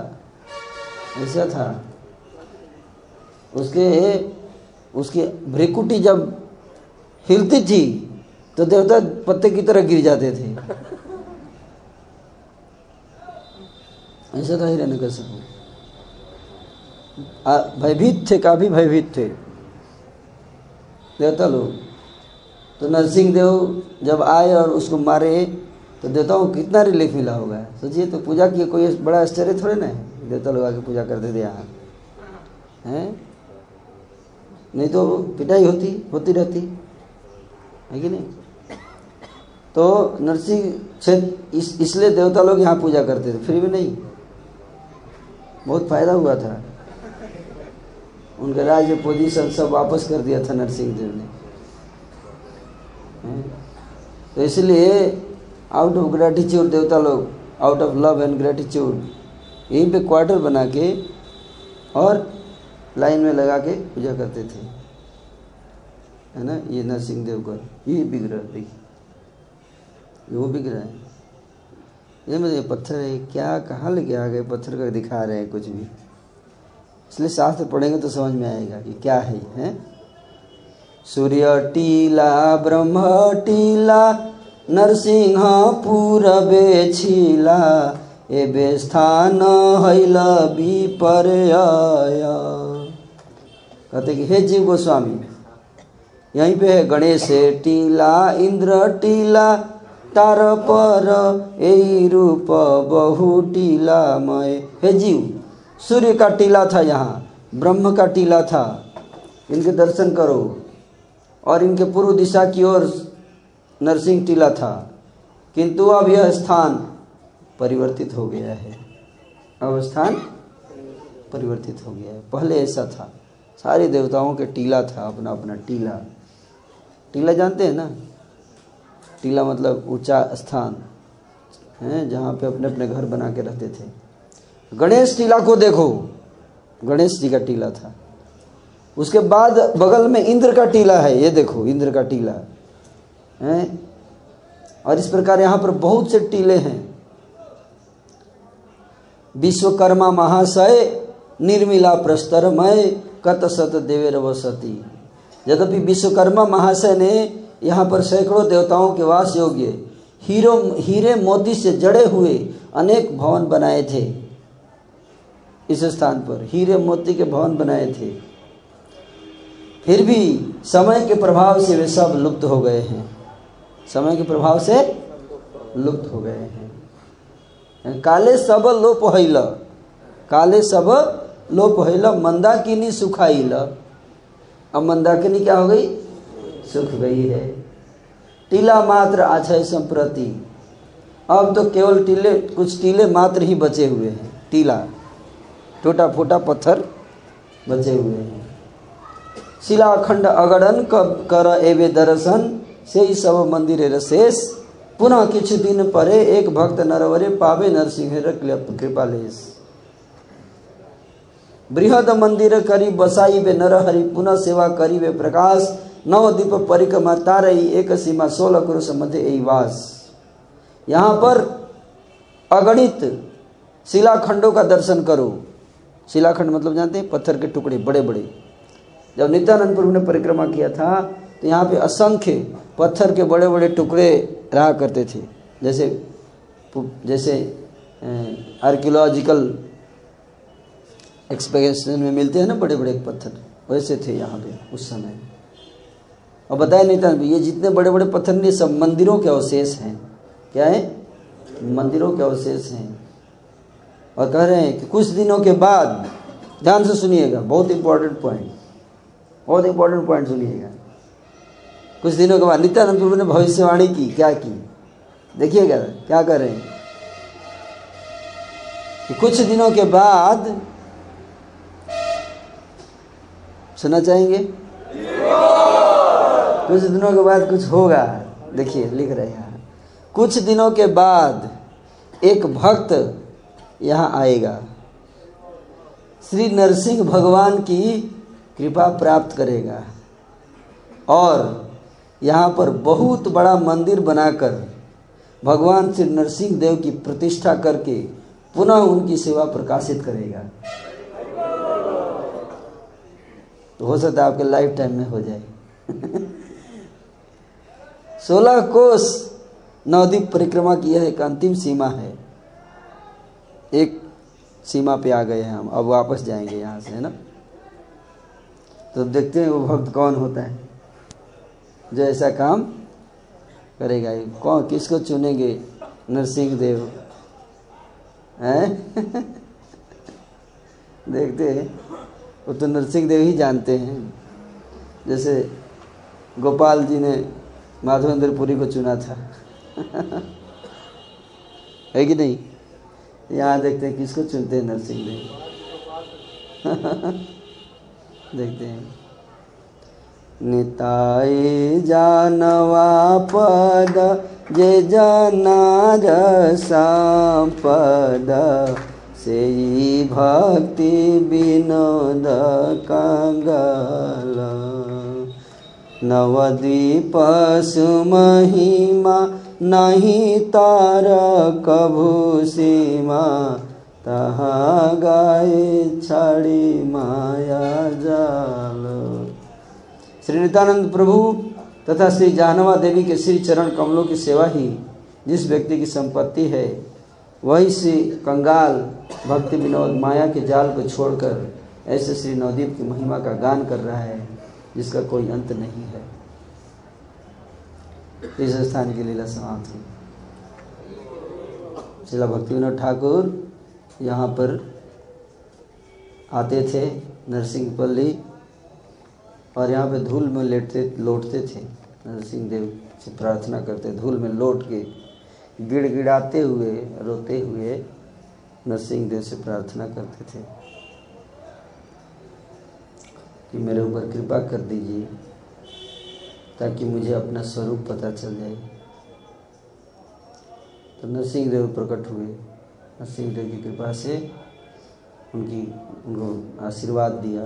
ऐसा था। उसके, उसकी भ्रिकुटी जब हिलती थी तो देवता पत्ते की तरह गिर जाते थे। ऐसा था हिरण्य कशिपु भयभीत थे, काफ़ी भयभीत थे। देवता लोग। तो नरसिंह देव जब आए और उसको मारे तो देवताओं को कितना रिलीफ मिला होगा। सोचिए तो पूजा की कोई बड़ा आश्चर्य थोड़े ना देवता लोग आके पूजा करते थे यहाँ। हैं? नहीं तो पिटाई होती होती रहती। है कि नहीं? तो नरसिंह क्षेत्र इस, इसलिए देवता लोग यहाँ पूजा करते थे। फिर भी नहीं। बहुत फ़ायदा हुआ था। उनके राज्य पोजीशन सब वापस कर दिया था नरसिंह देव ने तो इसलिए आउट ऑफ़ ग्रेटिट्यूड देवता लोग out of love and gratitude यहीं पे क्वार्टर बना के और लाइन में लगा के पूजा करते थे। है ना? ये नरसिंह देव का, ये बिगड़ा देखिए। वो बिगड़ा है। ये मेरे पत्थर है, क्या कहाँ लेके आ गए पत्थर का दिखा रहे हैं कुछ भी? इसलिए शास्त्र पढ़ेंगे तो समझ में आएगा कि क्या है हैं? सूर्य टीला, ब्रह्म टीला, नरसिंह पूरबे छिला, एबे स्थान हैल कहते कि हे जीव गोस्वामी, यहीं पे है गणेश टीला, इंद्र टीला तार पर रूप बहु टीलामय हे जीव सूर्य का टीला था यहाँ ब्रह्म का टीला था इनके दर्शन करो और इनके पूर्व दिशा की ओर नरसिंह टीला था किंतु अब यह स्थान परिवर्तित हो गया है अब स्थान परिवर्तित हो गया है पहले ऐसा था सारे देवताओं के टीला था अपना अपना टीला। टीला जानते हैं ना? टीला मतलब ऊँचा स्थान, है, जहाँ पे अपने अपने घर बना के रहते थे। गणेश टीला को देखो। गणेश जी का टीला था। उसके बाद बगल में इंद्र का टीला है, ये देखो, इंद्र का टीला, है। और इस प्रकार यहाँ पर बहुत से टीले हैं। विश्वकर्मा महाशय निर्मिला प्रस्तरमय कत सत देवेर वसती यद्यपि विश्वकर्मा महाशय ने यहाँ पर सैकड़ों देवताओं के वास योग्य हीरो, हीरे मोती से जड़े हुए अनेक भवन बनाए थे। इस स्थान पर हीरे मोती के भवन बनाए थे। फिर भी समय के प्रभाव से वे सब लुप्त हो गए हैं। समय के प्रभाव से लुप्त हो गए हैं। काले सब लोप हैल काले सब लोप हैल मंदाकिनी सुखाइल। अब मंदाकिनी क्या हो गई? सुख गई है। टीला मात्र आछय संप्रति। अब तो केवल टीले, कुछ टीले मात्र ही बचे हुए हैं। टीला टूटा फूटा पत्थर बचे हुए हैं। शिलाखंड अगड़न कब कर एवे दर्शन, से ही सब मंदिर शेष पुनः किछु दिन परे एक भक्त नरवरे पावे नरसिंह कृपालेश बृहद मंदिर करी बसाई बे नरहरि पुनः सेवा करी वे प्रकाश। नवदीप परिक्रमा तारई एक सीमा सोलह क्रोश मध्य वास। यहाँ पर अगणित शिलाखंडों का दर्शन करो। शिलाखंड मतलब जानते हैं पत्थर के टुकड़े बड़े बड़े जब नित्यानंद प्रभु ने परिक्रमा किया था तो यहाँ पे असंख्य पत्थर के बड़े बड़े टुकड़े रहा करते थे। जैसे जैसे आर्कियोलॉजिकल एक्सपेक्टेशन में मिलते हैं ना बड़े बड़े पत्थर। वैसे थे यहाँ पे उस समय। और बताया नहीं था, ये जितने बड़े बड़े पत्थर नहीं सब मंदिरों के अवशेष हैं। क्या है? मंदिरों के अवशेष हैं। और कह रहे हैं कि कुछ दिनों के बाद, ध्यान से सुनिएगा, बहुत इंपॉर्टेंट पॉइंट बहुत इंपॉर्टेंट पॉइंट सुनिएगा। कुछ दिनों के बाद, नित्यानंद प्रभु ने भविष्यवाणी की, क्या की? देखिएगा, क्या कर रहे हैं? कि कुछ दिनों के बाद, सुना चाहेंगे? कुछ दिनों के बाद कुछ होगा। देखिए, लिख रहे हैं। कुछ दिनों के बाद एक भक्त यहाँ आएगा। श्री नरसिंह भगवान की कृपा प्राप्त करेगा। और यहाँ पर बहुत बड़ा मंदिर बनाकर भगवान श्री नरसिंह देव की प्रतिष्ठा करके पुनः उनकी सेवा प्रकाशित करेगा। तो हो सकता है आपके लाइफ टाइम में हो जाए। सोलह कोस नवदीप परिक्रमा की यह एक अंतिम सीमा है। एक सीमा पे आ गए हैं हम। अब वापस जाएँगे यहाँ से, है ना? तो देखते हैं वो भक्त कौन होता है। जो ऐसा काम करेगा। कौन, किसको चुनेंगे? नरसिंह देव हैं? देखते हैं। वो तो नरसिंह देव ही जानते हैं। जैसे गोपाल जी ने माधवेंद्र पुरी को चुना था। है कि नहीं? यहाँ देखते हैं किसको चुनते हैं नरसिंह देव। देखते हैं। निताय जानवा पद, जे जनार संपद से भक्ति विनोद कंगल। नवद्वीप सुमहिमा नहीं तार कभू सीमा, तहाँ गाय छाड़ी माया जाल। श्री नित्यानंद प्रभु तथा श्री जानवा देवी के श्री चरण कमलों की सेवा ही जिस व्यक्ति की संपत्ति है, वही श्री कंगाल भक्ति विनोद माया के जाल को छोड़कर ऐसे श्री नवदीप की महिमा का गान कर रहा है। जिसका कोई अंत नहीं है। इस स्थान की लीला समाप्त हुई। शिला भक्ति विनोद ठाकुर यहाँ पर आते थे, नरसिंहपल्ली, और यहाँ पे धूल में लेटते, लौटते थे। नरसिंह देव से प्रार्थना करते, धूल में लौट के गिड़गिड़ाते हुए, रोते हुए नरसिंह देव से प्रार्थना करते थे। कि मेरे ऊपर कृपा कर दीजिए, ताकि मुझे अपना स्वरूप पता चल जाए। तो नरसिंह देव प्रकट हुए। नरसिंह देव की कृपा से उनकी, उनको आशीर्वाद दिया।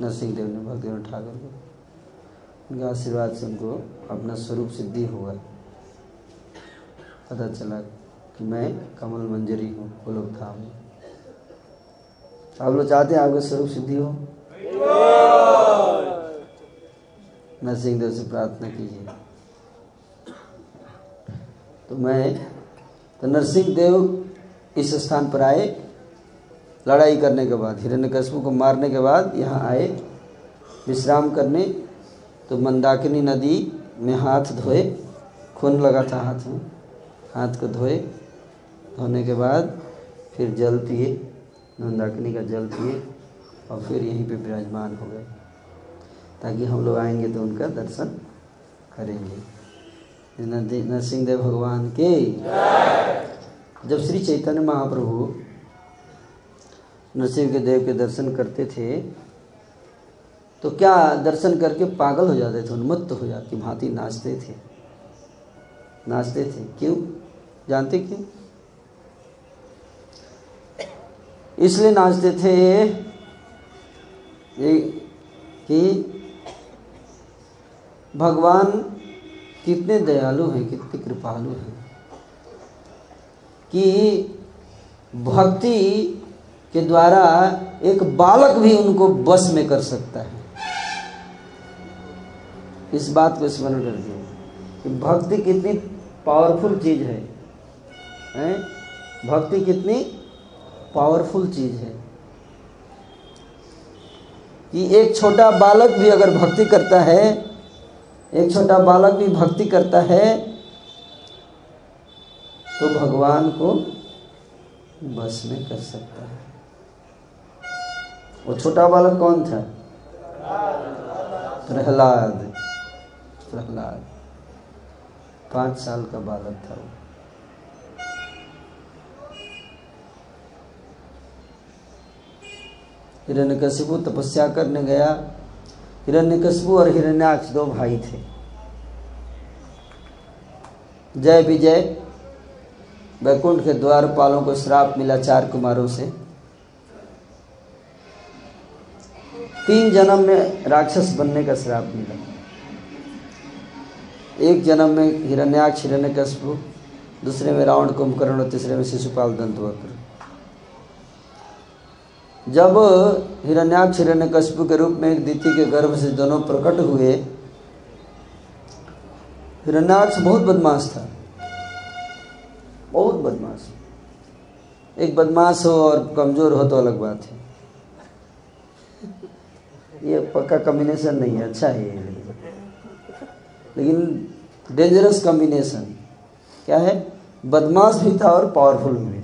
नरसिंह देव ने भक्ति ठाकुर को उनके आशीर्वाद से उनको अपना स्वरूप सिद्धि हुआ। पता चला कि मैं कमल मंजरी हूँ गोलोक धाम आप लोग चाहते हैं आपका स्वरूप सिद्धि हो? नरसिंह देव से प्रार्थना कीजिए। तो मैं तो नरसिंह देव इस स्थान पर आए, लड़ाई करने के बाद, हिरण्यकश्यप को मारने के बाद यहाँ आए, विश्राम करने तो मंदाकिनी नदी में हाथ धोए, खून लगा था हाथ में, हाथ को धोए, धोने के बाद फिर जल पिए, मंदाकिनी का जल पिए। और फिर यहीं पे विराजमान हो गए। ताकि हम लोग आएँगे तो उनका दर्शन करेंगे। नरसिंह देव भगवान के जब श्री चैतन्य महाप्रभु नरसिंह के देव के दर्शन करते थे तो क्या दर्शन करके पागल हो जाते थे, उन्मत्त हो जाती, भांति नाचते थे। नाचते थे। क्यों? जानते क्यों? इसलिए नाचते थे कि भगवान कितने दयालु हैं, कितने कृपालु हैं। कि भक्ति के द्वारा एक बालक भी उनको बस में कर सकता है। इस बात को स्मरण दिए कि भक्ति कितनी पावरफुल चीज़ है, हैं? भक्ति कितनी पावरफुल चीज़ है। कि एक छोटा बालक भी अगर भक्ति करता है, एक छोटा बालक भी भक्ति करता है तो भगवान को बस में कर सकता है। वो छोटा बालक कौन था? प्रहलाद। प्रहलाद। पाँच साल का बालक था वो। हिरण्यकशिपु तपस्या करने गया। हिरण्यकशिपु और हिरण्याक्ष दो भाई थे। जय विजय। वैकुंठ के द्वारपालों को श्राप मिला चार कुमारों से। तीन जन्म में राक्षस बनने का श्राप मिला। एक जन्म में हिरण्याक्ष, हिरण्यकशिपु, दूसरे में रावण कुंभकर्ण और तीसरे में शिशुपाल दंतवक्र। जब हिरण्याक्ष हिरण्यकशिपु के रूप में एक दीति के गर्भ से दोनों प्रकट हुए, हिरण्याक्ष बहुत बदमाश था। बहुत बदमाश। एक बदमाश हो और कमज़ोर हो तो अलग बात है। ये पक्का कॉम्बिनेशन नहीं है अच्छा है लेकिन डेंजरस कॉम्बिनेशन क्या है? बदमाश भी था और पावरफुल भी।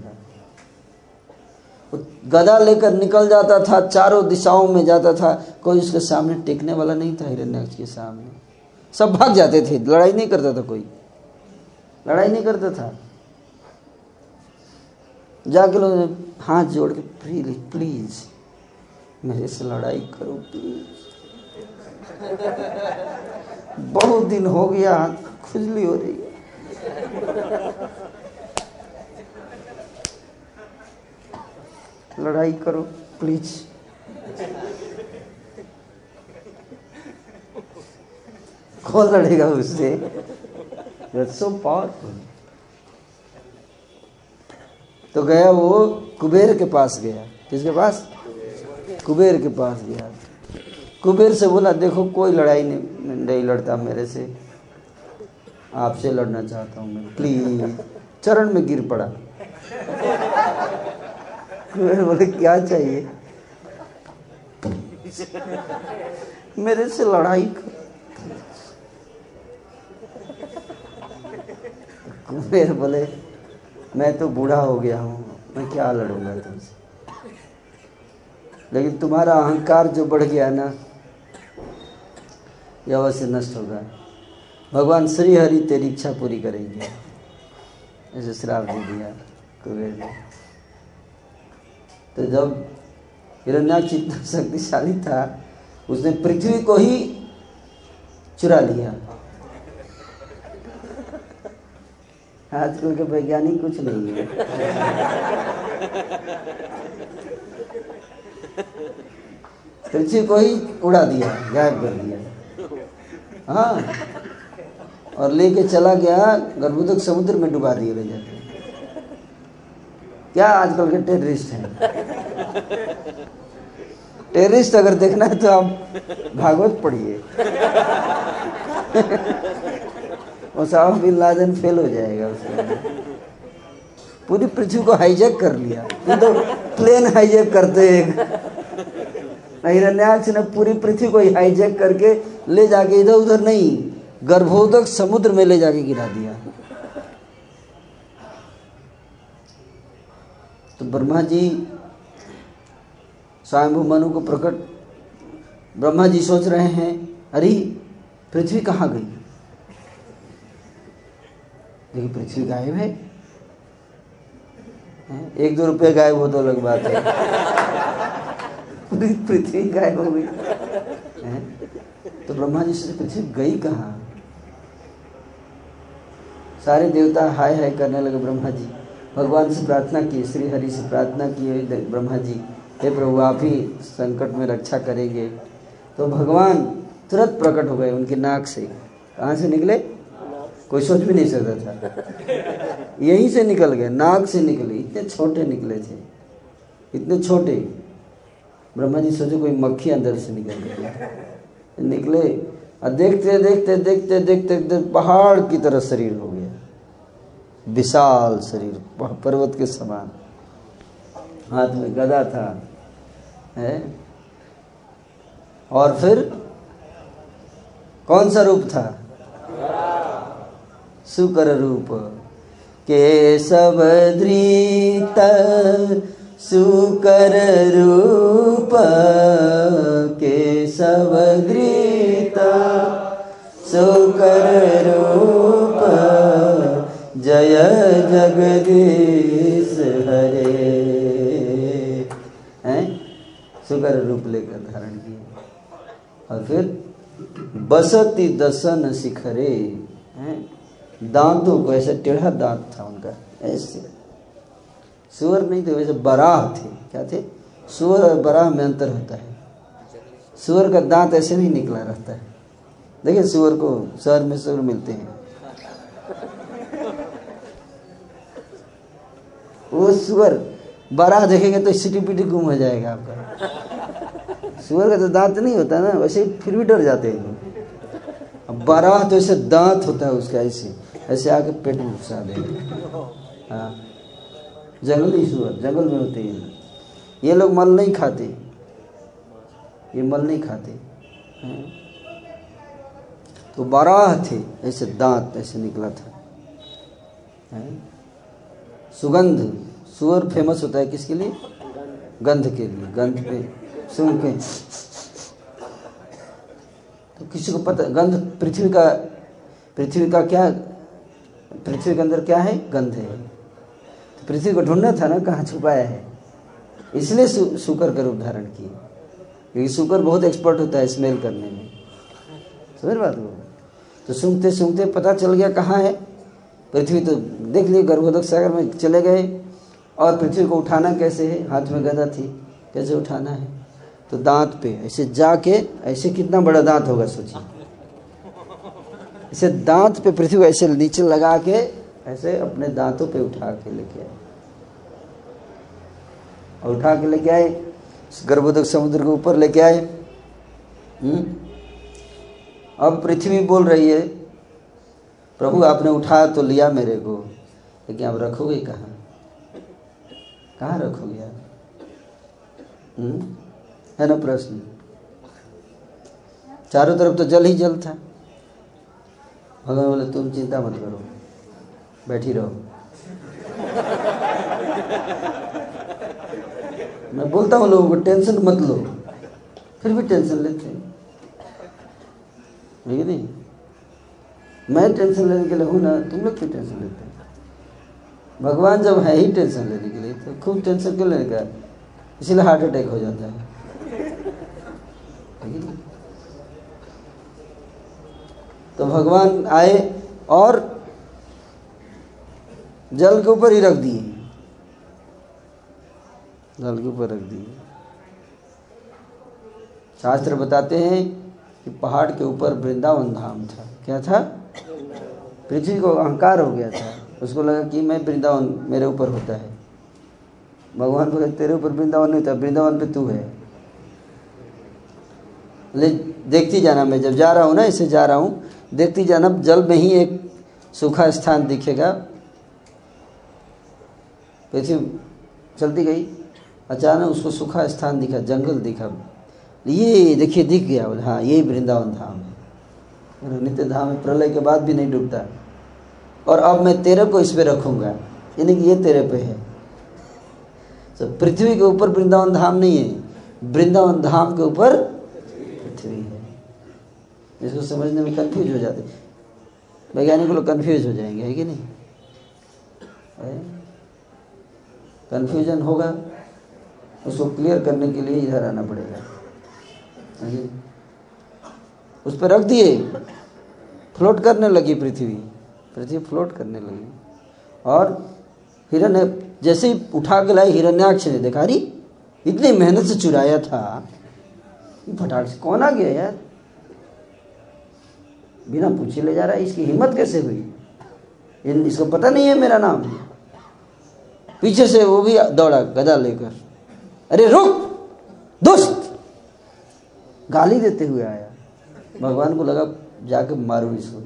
गदा लेकर निकल जाता था, चारों दिशाओं में जाता था। कोई उसके सामने टेकने वाला नहीं था हिरण्याक्ष के सामने। सब भाग जाते थे, लड़ाई नहीं करता था कोई। लड़ाई नहीं करता था। जाके लोग हाथ जोड़ के, प्लीज़ प्लीज़, मेरे से लड़ाई करो, प्लीज़। बहुत दिन हो गया, खुजली हो रही है। लड़ाई करो प्लीज़ कौन लड़ेगा उससे? सो पावरफुल तो गया वो कुबेर के पास गया। किसके पास? कुबेर के पास गया। कुबेर से बोला, देखो, कोई लड़ाई नहीं नहीं लड़ता मेरे से। आपसे लड़ना चाहता हूँ मैं। प्लीज़ चरण में गिर पड़ा। बोले क्या चाहिए? मेरे से लड़ाई कर। कुबेर बोले, मैं तो बूढ़ा हो गया हूँ, मैं क्या लड़ूँगा तुमसे? लेकिन तुम्हारा अहंकार जो बढ़ गया ना, यह अवश्य नष्ट होगा। भगवान श्री हरि तेरी इच्छा पूरी करेंगे। ऐसे श्राप दे दिया कुबेर ने। तो जब हिरण्याक्ष इतना शक्तिशाली था उसने पृथ्वी को ही चुरा लिया। आजकल के वैज्ञानिक कुछ नहीं है। पृथ्वी को ही उड़ा दिया, गायब कर दिया। हाँ और लेके चला गया गर्भोदक समुद्र में डुबा ले जाके क्या आजकल के टेररिस्ट हैं? टेररिस्ट अगर देखना है तो आप भागवत पढ़िए। बिन लादेन फेल हो जाएगा उसमें पूरी पृथ्वी को हाईजैक कर लिया। तो प्लेन हाईजैक करते हिरण्याक्ष ने पूरी पृथ्वी को हाईजैक करके ले जाके इधर उधर नहीं, गर्भोदक समुद्र में ले जाके गिरा दिया। तो ब्रह्मा जी स्वयंभू मनु को प्रकट, ब्रह्मा जी सोच रहे हैं, अरे, पृथ्वी कहाँ गई? देखिए, पृथ्वी गायब है। एक दो रुपये गायब हो तो अलग बात है। पृथ्वी गायब हो गई। तो ब्रह्मा जी से पृथ्वी गई कहाँ? सारे देवता हाय हाय करने लगे ब्रह्मा जी। भगवान से प्रार्थना की श्री हरि से प्रार्थना की ब्रह्मा जी हे प्रभु आप ही संकट में रक्षा करेंगे। तो भगवान तुरंत प्रकट हो गए उनके नाक से। कहाँ से निकले? कोई सोच भी नहीं सकता था। यहीं से निकल गए नाक से निकले इतने छोटे निकले थे। इतने छोटे। ब्रह्मा जी सोचे कोई मक्खी अंदर से निकल गई। निकले। और देखते देखते देखते देखते देखते पहाड़ की तरह शरीर हो गया। विशाल शरीर पर्वत के समान। हाथ में गदा था, है? और फिर कौन सा रूप था? सुकर रूप। केशव धृत सुकर रूप। केशव धृत सुकर जय जगदीश हरे। हैं? सुगर रूप लेकर धारण किए। और फिर बसती दसन शिखरे, हैं? दांतों को ऐसे टेढ़ा दांत था उनका, ऐसे। सुअर नहीं थे, वैसे बराह थे। क्या थे? सुअर और बराह में अंतर होता है। सुअर का दांत ऐसे नहीं निकला रहता है। देखिए सुअर को शहर में सुअर मिलते हैं। वो सुअर बड़ा देखेंगे तो सिटी पिटी गुम हो जाएगा आपका। सुअर का तो दांत नहीं होता ना, वैसे फिर भी डर जाते हैं अब बड़ा तो ऐसे दांत होता है उसका ऐसे ऐसे आके पेट में घुसा हाँ। जंगली सुअर जंगल में होते हैं। ये लोग मल नहीं खाते। ये मल नहीं खाते। हाँ। तो बारह थे, ऐसे दांत ऐसे निकला था। हाँ। सुगंध, सुअर फ़ेमस होता है किसके लिए? गंध के लिए, गंध पे सुन के तो किसी को पता, गंध पृथ्वी का पृथ्वी का क्या, पृथ्वी के अंदर क्या है? गंध है। तो पृथ्वी को ढूंढना था ना, कहाँ छुपाया है। इसलिए सुकर का रूप धारण किए क्योंकि सुकर बहुत एक्सपर्ट होता है स्मेल करने में। समझ बात को? तो सूंघते सूंघते पता चल गया कहाँ है? पृथ्वी तो देख लिए, गर्भोदक सागर में चले गए। और पृथ्वी को उठाना कैसे है? हाथ में गदा थी, कैसे उठाना है? तो दांत पे, ऐसे जाके, ऐसे कितना बड़ा दांत होगा, सोचिए। ऐसे दांत पे पृथ्वी को ऐसे नीचे लगा के, ऐसे अपने दांतों पे उठा के लेके आए। और उठा के लेके आए, गर्भोदक समुद्र के ऊपर लेके आए। हम्म? अब पृथ्वी बोल रही है प्रभु, आपने उठाया तो लिया मेरे को। लेकिन आप रखोगे कहाँ? कहाँ रखोगे आप? हम्म? है ना प्रश्न? चारों तरफ़ तो जल ही जल था। भगवान बोले, तुम चिंता मत करो, बैठी रहो। मैं बोलता हूँ लोगों को, टेंशन मत लो। फिर भी टेंशन लेते हैं। नहीं? मैं टेंशन लेने के लिए हूँ ना, तुम लोग क्यों टेंशन लेते हैं? भगवान जब है ही टेंशन लेने के लिए तो खूब टेंशन क्यों लेने का? इसीलिए हार्ट अटैक हो जाता है। तो भगवान आए और जल के ऊपर ही रख दिए। जल के ऊपर रख दिए। शास्त्र बताते हैं कि पहाड़ के ऊपर वृंदावन धाम था। क्या था? पृथ्वी को अहंकार हो गया था। उसको लगा कि मैं वृंदावन, मेरे ऊपर होता है। भगवान बोले, तेरे ऊपर वृंदावन नहीं था वृंदावन पे तू है। ले, देखती जाना मैं, जब जा रहा हूँ ना इसे जा रहा हूँ, देखती जाना, जल में ही एक सूखा स्थान दिखेगा। पृथ्वी चलती गई। अचानक उसको सूखा स्थान दिखा, जंगल दिखा। ये देखिए, दिख गया, बोले हाँ यही वृंदावन धाम है। नित्य धाम है, प्रलय के बाद भी नहीं डूबता। और अब मैं तेरे को इस पे रखूँगा, यानी कि ये तेरे पे है। तो पृथ्वी के ऊपर वृंदावन धाम नहीं है, वृंदावन धाम के ऊपर पृथ्वी है। इसको समझने में कंफ्यूज हो जाते। वैज्ञानिक लोग कंफ्यूज हो जाएँगे, है कि नहीं? कंफ्यूजन होगा, उसको क्लियर करने के लिए इधर आना पड़ेगा। उस पर रख दिए। फ्लोट करने लगी पृथ्वी। पृथ्वी फ्लोट करने लगी। और हिरण्य, जैसे ही उठा के लाए हिरण्याक्ष ने, देखा रही इतनी मेहनत से चुराया था। फटाक से कौन आ गया यार? बिना पूछे ले जा रहा है, इसकी हिम्मत कैसे हुई? इसको पता नहीं है मेरा नाम। पीछे से वो भी दौड़ा, गदा लेकर। अरे, रुक दोस्त गाली देते हुए आया। भगवान को लगा जाके मारू इसको।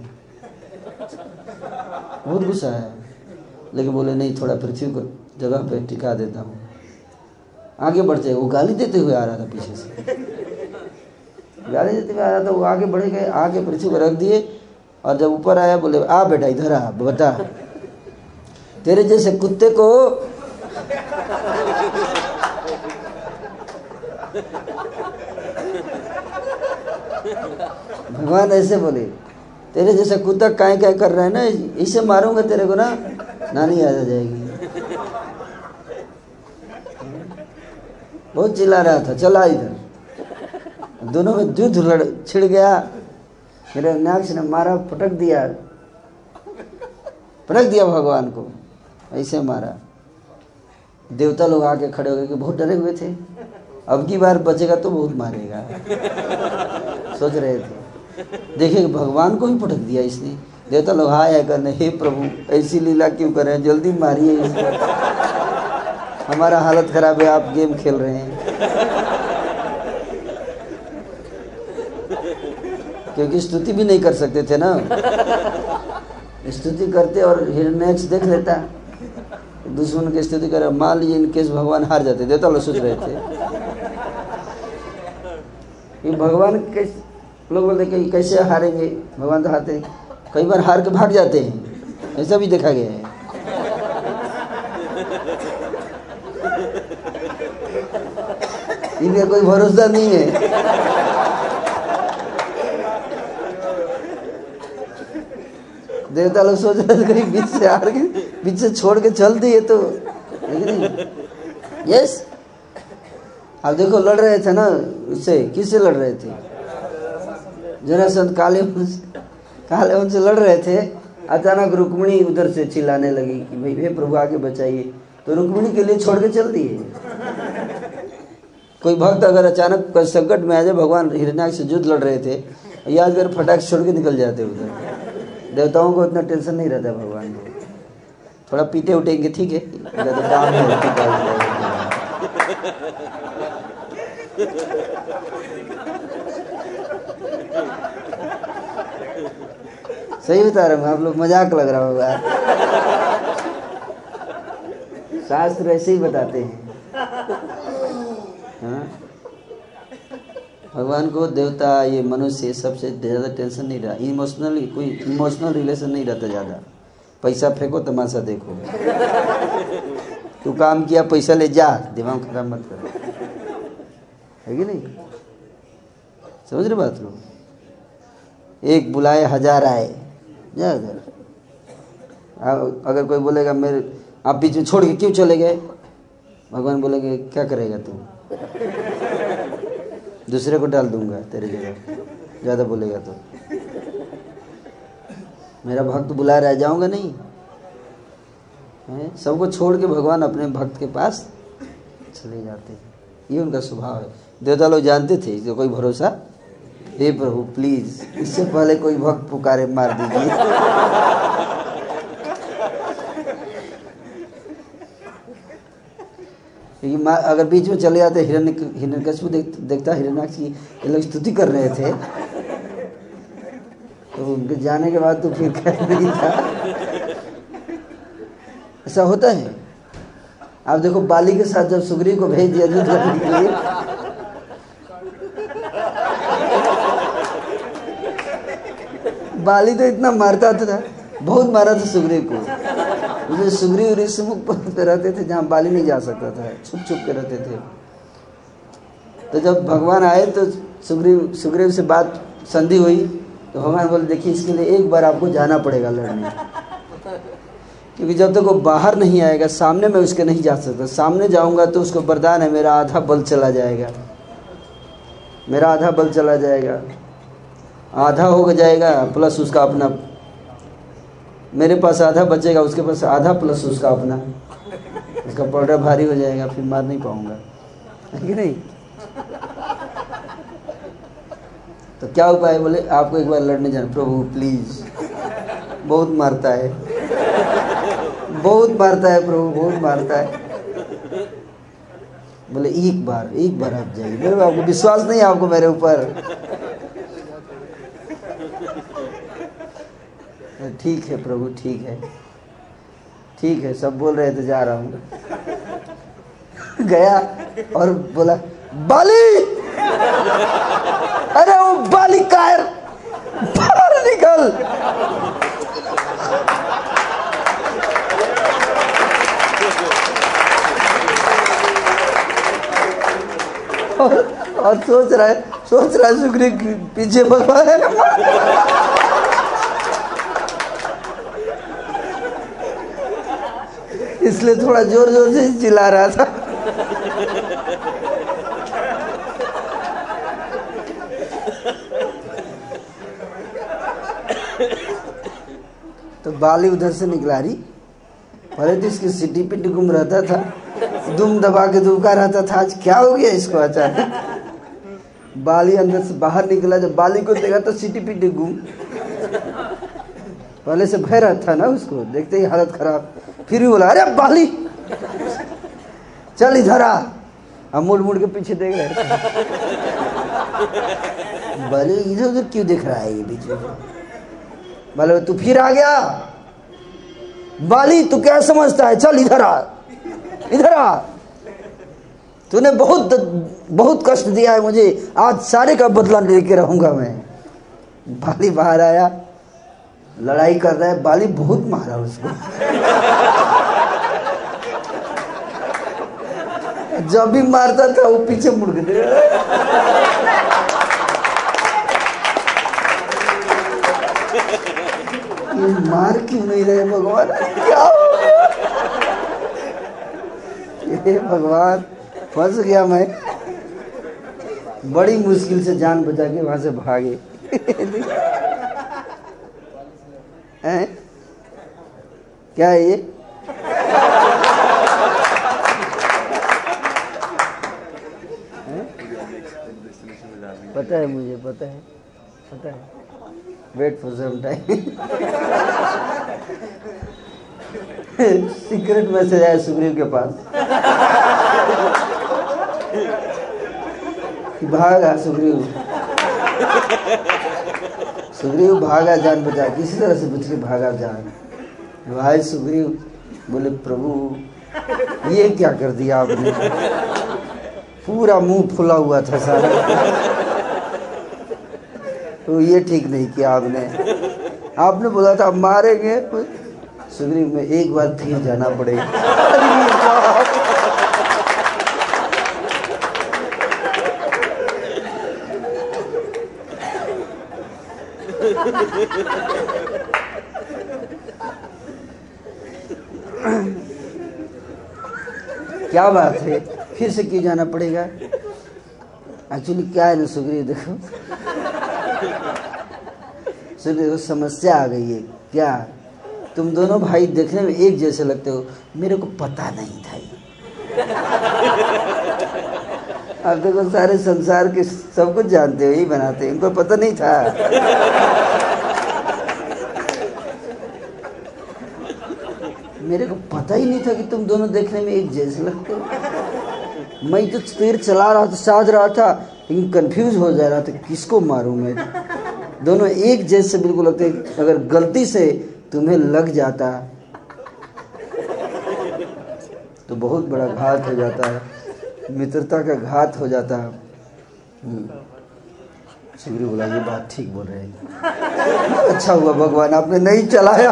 बहुत गुस्सा है लेकिन बोले, नहीं, थोड़ा पृथ्वी को जगह पे टिका देता हूँ। आगे बढ़ते वो गाली देते हुए आ रहा था पीछे से। गाली देते हुए आ रहा था, वो आगे बढ़े गए, आगे पृथ्वी को रख दिए और जब ऊपर आया, बोले, आ बेटा, इधर आ, बता। तेरे जैसे कुत्ते को भगवान ऐसे बोले, तेरे जैसे कुत्ता काय काय कर रहा है ना, इसे मारूँगा तेरे को ना, नानी याद आ जाएगी। बहुत चिल्ला रहा था, चला इधर। दोनों में युद्ध लड़, छिड़ गया। मेरे नाक्ष ने मारा, पटक दिया। पटक दिया भगवान को, ऐसे मारा। देवता लोग आके खड़े हो गए कि बहुत डरे हुए थे। अब की बार बचेगा तो बहुत मारेगा। सोच रहे थे। देखिए, भगवान को ही पटक दिया इसने। देवता लोग, हाय करने, हे प्रभु, ऐसी लीला क्यों कर रहे हैं? जल्दी मारिए इसको। हमारा हालत खराब है, आप गेम खेल रहे हैं। क्योंकि स्तुति भी नहीं कर सकते थे ना। स्तुति करते और हिरण्यक्ष देख लेता। दुश्मन की स्तुति कर मान लीजिए इनकेस भगवान हार जाते। देवता लोग सोच रहे थे। कि भगवान कैसे लोग बोलते कि कैसे हारेंगे? भगवान तो हारते कई बार हार के भाग जाते हैं। ऐसा भी देखा गया है। इनका कोई भरोसा नहीं है। देवता लोग सोच रहे कहीं बीच से हार के, बीच से छोड़ के चल दिए तो। यस अब देखो, लड़ रहे थे ना उससे? किससे लड़ रहे थे? जरासंत काले काले उनसे लड़ रहे थे। अचानक रुक्मणी उधर से चिल्लाने लगी कि भाई, हे प्रभु, आगे बचाइए। तो रुक्मणी के लिए छोड़ के चल दिए। कोई भक्त अगर अचानक संकट में आ जाए, भगवान हिरण्याक्ष से युद्ध लड़ रहे थे याद कर फटाक छोड़ के निकल जाते उधर। देवताओं को इतना टेंशन नहीं रहता भगवान को। थोड़ा पीटे उठेंगे, ठीक है। सही बता रहा हूँ, आप लोग मज़ाक लग रहा होगा। शास्त्र ऐसे ही बताते हैं। हाँ? भगवान को देवता, ये मनुष्य सबसे ज़्यादा टेंशन नहीं रहा। इमोशनल कोई इमोशनल रिलेशन नहीं रहता ज़्यादा। पैसा फेंको, तमाशा देखो। तू काम किया, पैसा ले जा। दिमाग खराब मत कर। है कि नहीं? समझ रहे बात, लोग? एक बुलाए, हज़ार आए। अगर कोई बोलेगा, मेरे, आप बीच में छोड़ के क्यों चले गए? भगवान बोलेंगे, क्या करेगा तू? दूसरे को डाल दूँगा, तेरे जगह। ज़्यादा बोलेगा तो। मेरा भक्त बुला रहा जाऊँगा नहीं। हैं? सबको छोड़ के भगवान अपने भक्त के पास चले जाते हैं। ये उनका स्वभाव है। देवता लोग जानते थे जो कोई भरोसा हे प्रभु प्लीज़ इससे पहले कोई भक्त पुकारे मार दीजिए। क्योंकि अगर बीच में चले जाते हिरण्य हिरण्यकश्यप देख, देखता हिरण्याक्ष की ये लोग स्तुति कर रहे थे। तो उनके जाने के बाद तो फिर खैर नहीं था। ऐसा होता है। आप देखो बाली के साथ जब सुग्रीव को भेज दिया युद्ध करने के लिए बाली तो इतना मारता था बहुत मारा था सुग्रीव को। उसे सुग्रीव ऋषिमुख पर्वत पे रहते थे, जहाँ बाली नहीं जा सकता था, छुप छुप के रहते थे। तो जब भगवान आए तो सुग्रीव सुग्रीव से बात, संधि हुई। तो भगवान बोले, देखिए, इसके लिए एक बार आपको जाना पड़ेगा लड़ने। क्योंकि जब तक वो बाहर नहीं आएगा, सामने मैं उसके नहीं जा सकता। सामने जाऊँगा तो उसको वरदान है, मेरा आधा बल चला जाएगा। मेरा आधा बल चला जाएगा। आधा हो जाएगा प्लस उसका अपना। मेरे पास आधा बचेगा, उसके पास आधा प्लस उसका अपना। उसका पाउडर भारी हो जाएगा, फिर मार नहीं पाऊँगा। कि नहीं? तो क्या उपाय? बोले, आपको एक बार लड़ने जाना। प्रभु प्लीज़ बहुत मारता है। बहुत मारता है प्रभु, बहुत मारता है। बोले, एक बार एक बार आप जाइए। मेरे आपको विश्वास नहीं है आपको मेरे ऊपर। ठीक है प्रभु ठीक है। ठीक है सब बोल रहे थे जा रहा हूँ। गया और बोला बाली! अरे वो बाली कायर बाहर निकल। और, और सोच रहा है सोच रहा है सुग्रीव पीछे भगवान है इसलिए थोड़ा ज़ोर ज़ोर से चिल्ला रहा था। तो बाली उधर से निकला रही। पहले तो इसकी सिटी पिटी गुम रहता था, दुम दबा के दुबका रहता था। आज क्या हो गया इसको अचानक? बाली अंदर से बाहर निकला। जब बाली को देखा तो सिटी पिटी गुम। पहले से भय था ना उसको। देखते ही हालत खराब। फिर भी बोला, अरे बाली, चल इधर आ। हम मुड़ मुड़ के पीछे देख रहे बाली, इधर उधर क्यों देख रहा है ये में? बोले, तू फिर आ गया। बाली, तू क्या समझता है? चल इधर आ। इधर आ। तूने बहुत बहुत कष्ट दिया है मुझे। आज सारे का बदला लेके रहूँगा मैं। बाली बाहर आया। लड़ाई कर रहा है। बाली बहुत मारा उसको। जब भी मारता था, वो पीछे मुड़। ये मार क्यों नहीं रहे भगवान क्या? ये भगवान फंस गया मैं बड़ी मुश्किल से जान बचा के वहाँ से भागे? क्या है ये पता है मुझे, पता है पता है। Wait for some time secret message आया सुग्रीव के पास। भागा सुग्रीव। सुग्रीव, भागा जान बचा। किसी तरह से बच भागा जान। भाई सुग्रीव बोले, प्रभु, ये क्या कर दिया आपने? पूरा मुँह फुला हुआ था सारा। तो ये ठीक नहीं किया आपने। आपने बोला था मारेंगे। सुग्रीव में एक बार फिर जाना पड़ेगा। क्या बात है? फिर से क्यों जाना पड़ेगा? एक्चुअली क्या है ना सुग्रीव, देखो। सुग्रीव देखो समस्या आ गई है। क्या? तुम दोनों भाई देखने में एक जैसे लगते हो। मेरे को पता नहीं था ये। अब देखो सारे संसार के सब कुछ जानते हो यही बनाते हैं। इनको पता नहीं था। मेरे को पता ही नहीं था कि तुम दोनों देखने में एक जैसे लगते हो। मैं तो तीर चला रहा था साध रहा था लेकिन कंफ्यूज हो जा रहा था किसको मारूं मैं? दोनों एक जैसे बिल्कुल लगते अगर गलती से तुम्हें लग जाता तो बहुत बड़ा घात हो जाता है, मित्रता का घात हो जाता है। हम्म। बोला, ये बात ठीक बोल रहे हैं। अच्छा हुआ भगवान, आपने नहीं चलाया।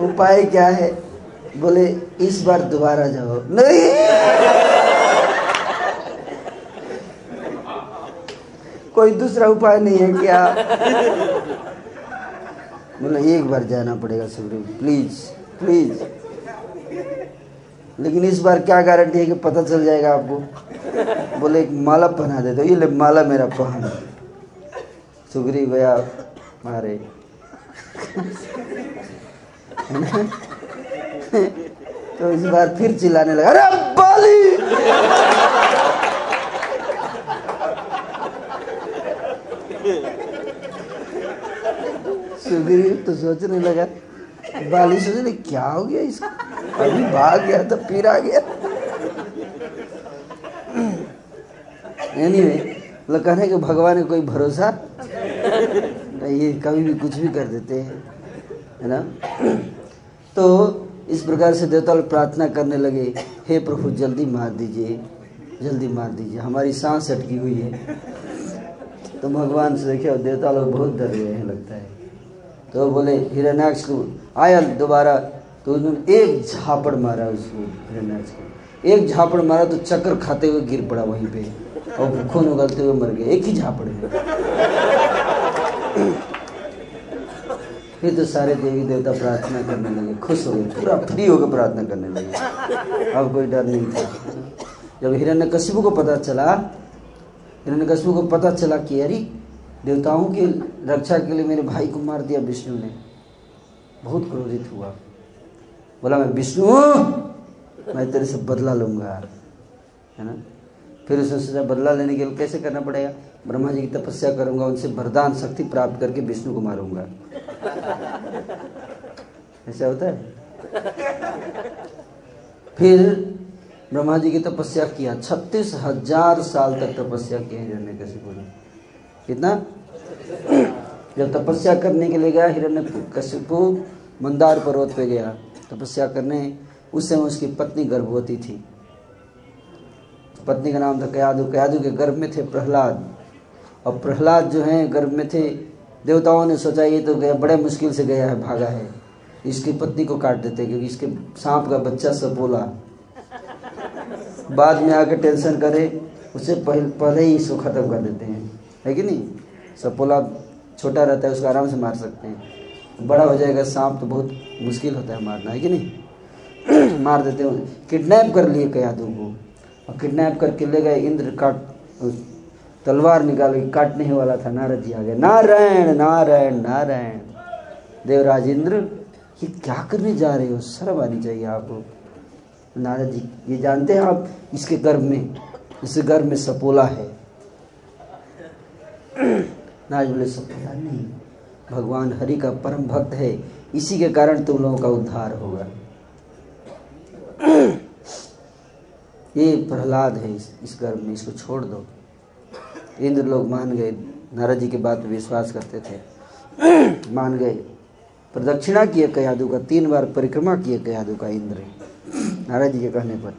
उपाय क्या है? बोले, इस बार दोबारा जाओ। नहीं। कोई दूसरा उपाय नहीं है क्या? बोले, एक बार जाना पड़ेगा सुग्रीव प्लीज़ प्लीज़ लेकिन इस बार क्या गारंटी है कि पता चल जाएगा आपको? बोले, एक माला पहना दे दो। ये ले, माला मेरा पहन। सुग्रीव गया मारे। तो इस बार फिर चिल्लाने लगा, अरे बाली सुग्रीव तो सोचने लगा बाली सोचने क्या हो गया इसको? अभी भाग गया तो फिर आ गया। एनीवे मतलब कहने के भगवान का कोई भरोसा? ये कभी भी कुछ भी कर देते हैं, है ना? तो इस प्रकार से देवता लोग प्रार्थना करने लगे, हे प्रभु, जल्दी मार दीजिए, जल्दी मार दीजिए, हमारी सांस अटकी हुई है। तो भगवान से देखे देवता लोग बहुत डर गए हैं, लगता है। तो बोले, हिरण्याक्ष को आया दोबारा? तो उन्होंने एक झापड़ मारा उसको, हिरण्याक्ष को। एक झापड़ मारा तो चक्कर खाते हुए गिर पड़ा वहीं पे, और खून उगलते हुए मर गए। एक ही झापड़ में फिर तो सारे देवी देवता प्रार्थना करने लगे, खुश हो गए, पूरा फ्री होकर प्रार्थना करने लगे। अब कोई डर नहीं था। जब हिरण्य को पता चला हिरण्य को पता चला कि अरे, देवताओं की रक्षा के लिए मेरे भाई को मार दिया विष्णु ने। बहुत क्रोधित हुआ। बोला, मैं विष्णु मैं तेरे से बदला लूँगा। है ना? फिर उसने सोचा, बदला लेने के लिए कैसे करना पड़ेगा? ब्रह्मा जी की तपस्या करूँगा, उनसे वरदान शक्ति प्राप्त करके विष्णु को मारूँगा। ऐसा होता है? फिर ब्रह्मा जी की तपस्या किया छत्तीस हज़ार साल तक तपस्या किए हिरण्य कशिपु ने। कितना? जब तपस्या करने के लिए गया हिरण्य कशिपु मंदार पर्वत पे गया, तपस्या करने, उस समय उसकी पत्नी गर्भवती थी। पत्नी का नाम था कयादु। कयादु के गर्भ में थे प्रहलाद। और प्रहलाद जो हैं, गर्भ में थे, देवताओं ने सोचा ये तो गया, बड़े मुश्किल से गया है, भागा है। इसकी पत्नी को काट देते क्योंकि इसके सांप का बच्चा सपोला बाद में आकर टेंशन करे, उसे पहले पहले ही इसको खत्म कर देते हैं। है कि नहीं? सपोला छोटा रहता है, उसको आराम से मार सकते हैं। बड़ा हो जाएगा सांप तो बहुत मुश्किल होता है मारना, है कि नहीं? मार देते हैं। किडनैप कर लिए कयादू को। और किडनैप करके ले गए, इंद्र काट तलवार निकाल के काटने वाला था नारद जी आ गए नारायण नारायण नारायण देवराज इंद्र ये क्या करने जा रहे हो? शर्म आनी चाहिए आपको। नारद जी, ये जानते हैं आप, इसके गर्भ में, इस गर्भ में सपोला है। नारद बोले, सपोला नहीं, भगवान हरि का परम भक्त है, इसी के कारण तुम लोगों का उद्धार होगा। ये प्रहलाद है इस गर्भ में, इसको छोड़ दो। इंद्र लोग मान गए, नारद जी की बात पर विश्वास करते थे। मान गए। प्रदक्षिणा किए कयादू का, तीन बार परिक्रमा किए कयादू का इंद्र। नारद जी के कहने पर।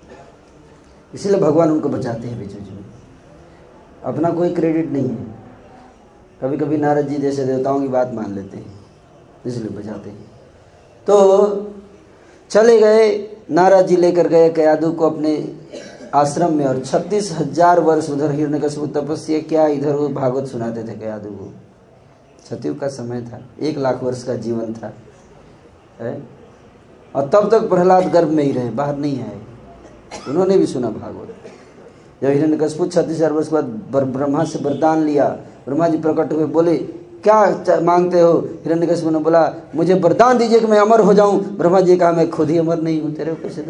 इसलिए भगवान उनको बचाते हैं बीच बीच में। अपना कोई क्रेडिट नहीं है। कभी कभी नारद जी जैसे देवताओं की बात मान लेते हैं, इसलिए बचाते हैं। तो चले गए, नारद जी लेकर गए कयादू को अपने आश्रम में और छत्तीस हज़ार वर्ष उधर हिरण्यकशिपु तपस्या क्या, इधर वो भागवत सुनाते थे कयादु को। सतयुग का समय था, एक लाख वर्ष का जीवन था, है? और तब तक प्रहलाद गर्भ में ही रहे, बाहर नहीं आए। उन्होंने भी सुना भागवत। जब हिरण्य कशपू छत्तीस हज़ार वर्ष के बाद ब्रह्मा से वरदान लिया ब्रह्मा जी प्रकट हुए, बोले, क्या मांगते हो? हिरण्य कशपू ने बोला, मुझे वरदान दीजिए कि मैं अमर हो जाऊँ। ब्रह्मा जी कहा मैं खुद ही अमर नहीं हूँ, तेरे को कैसे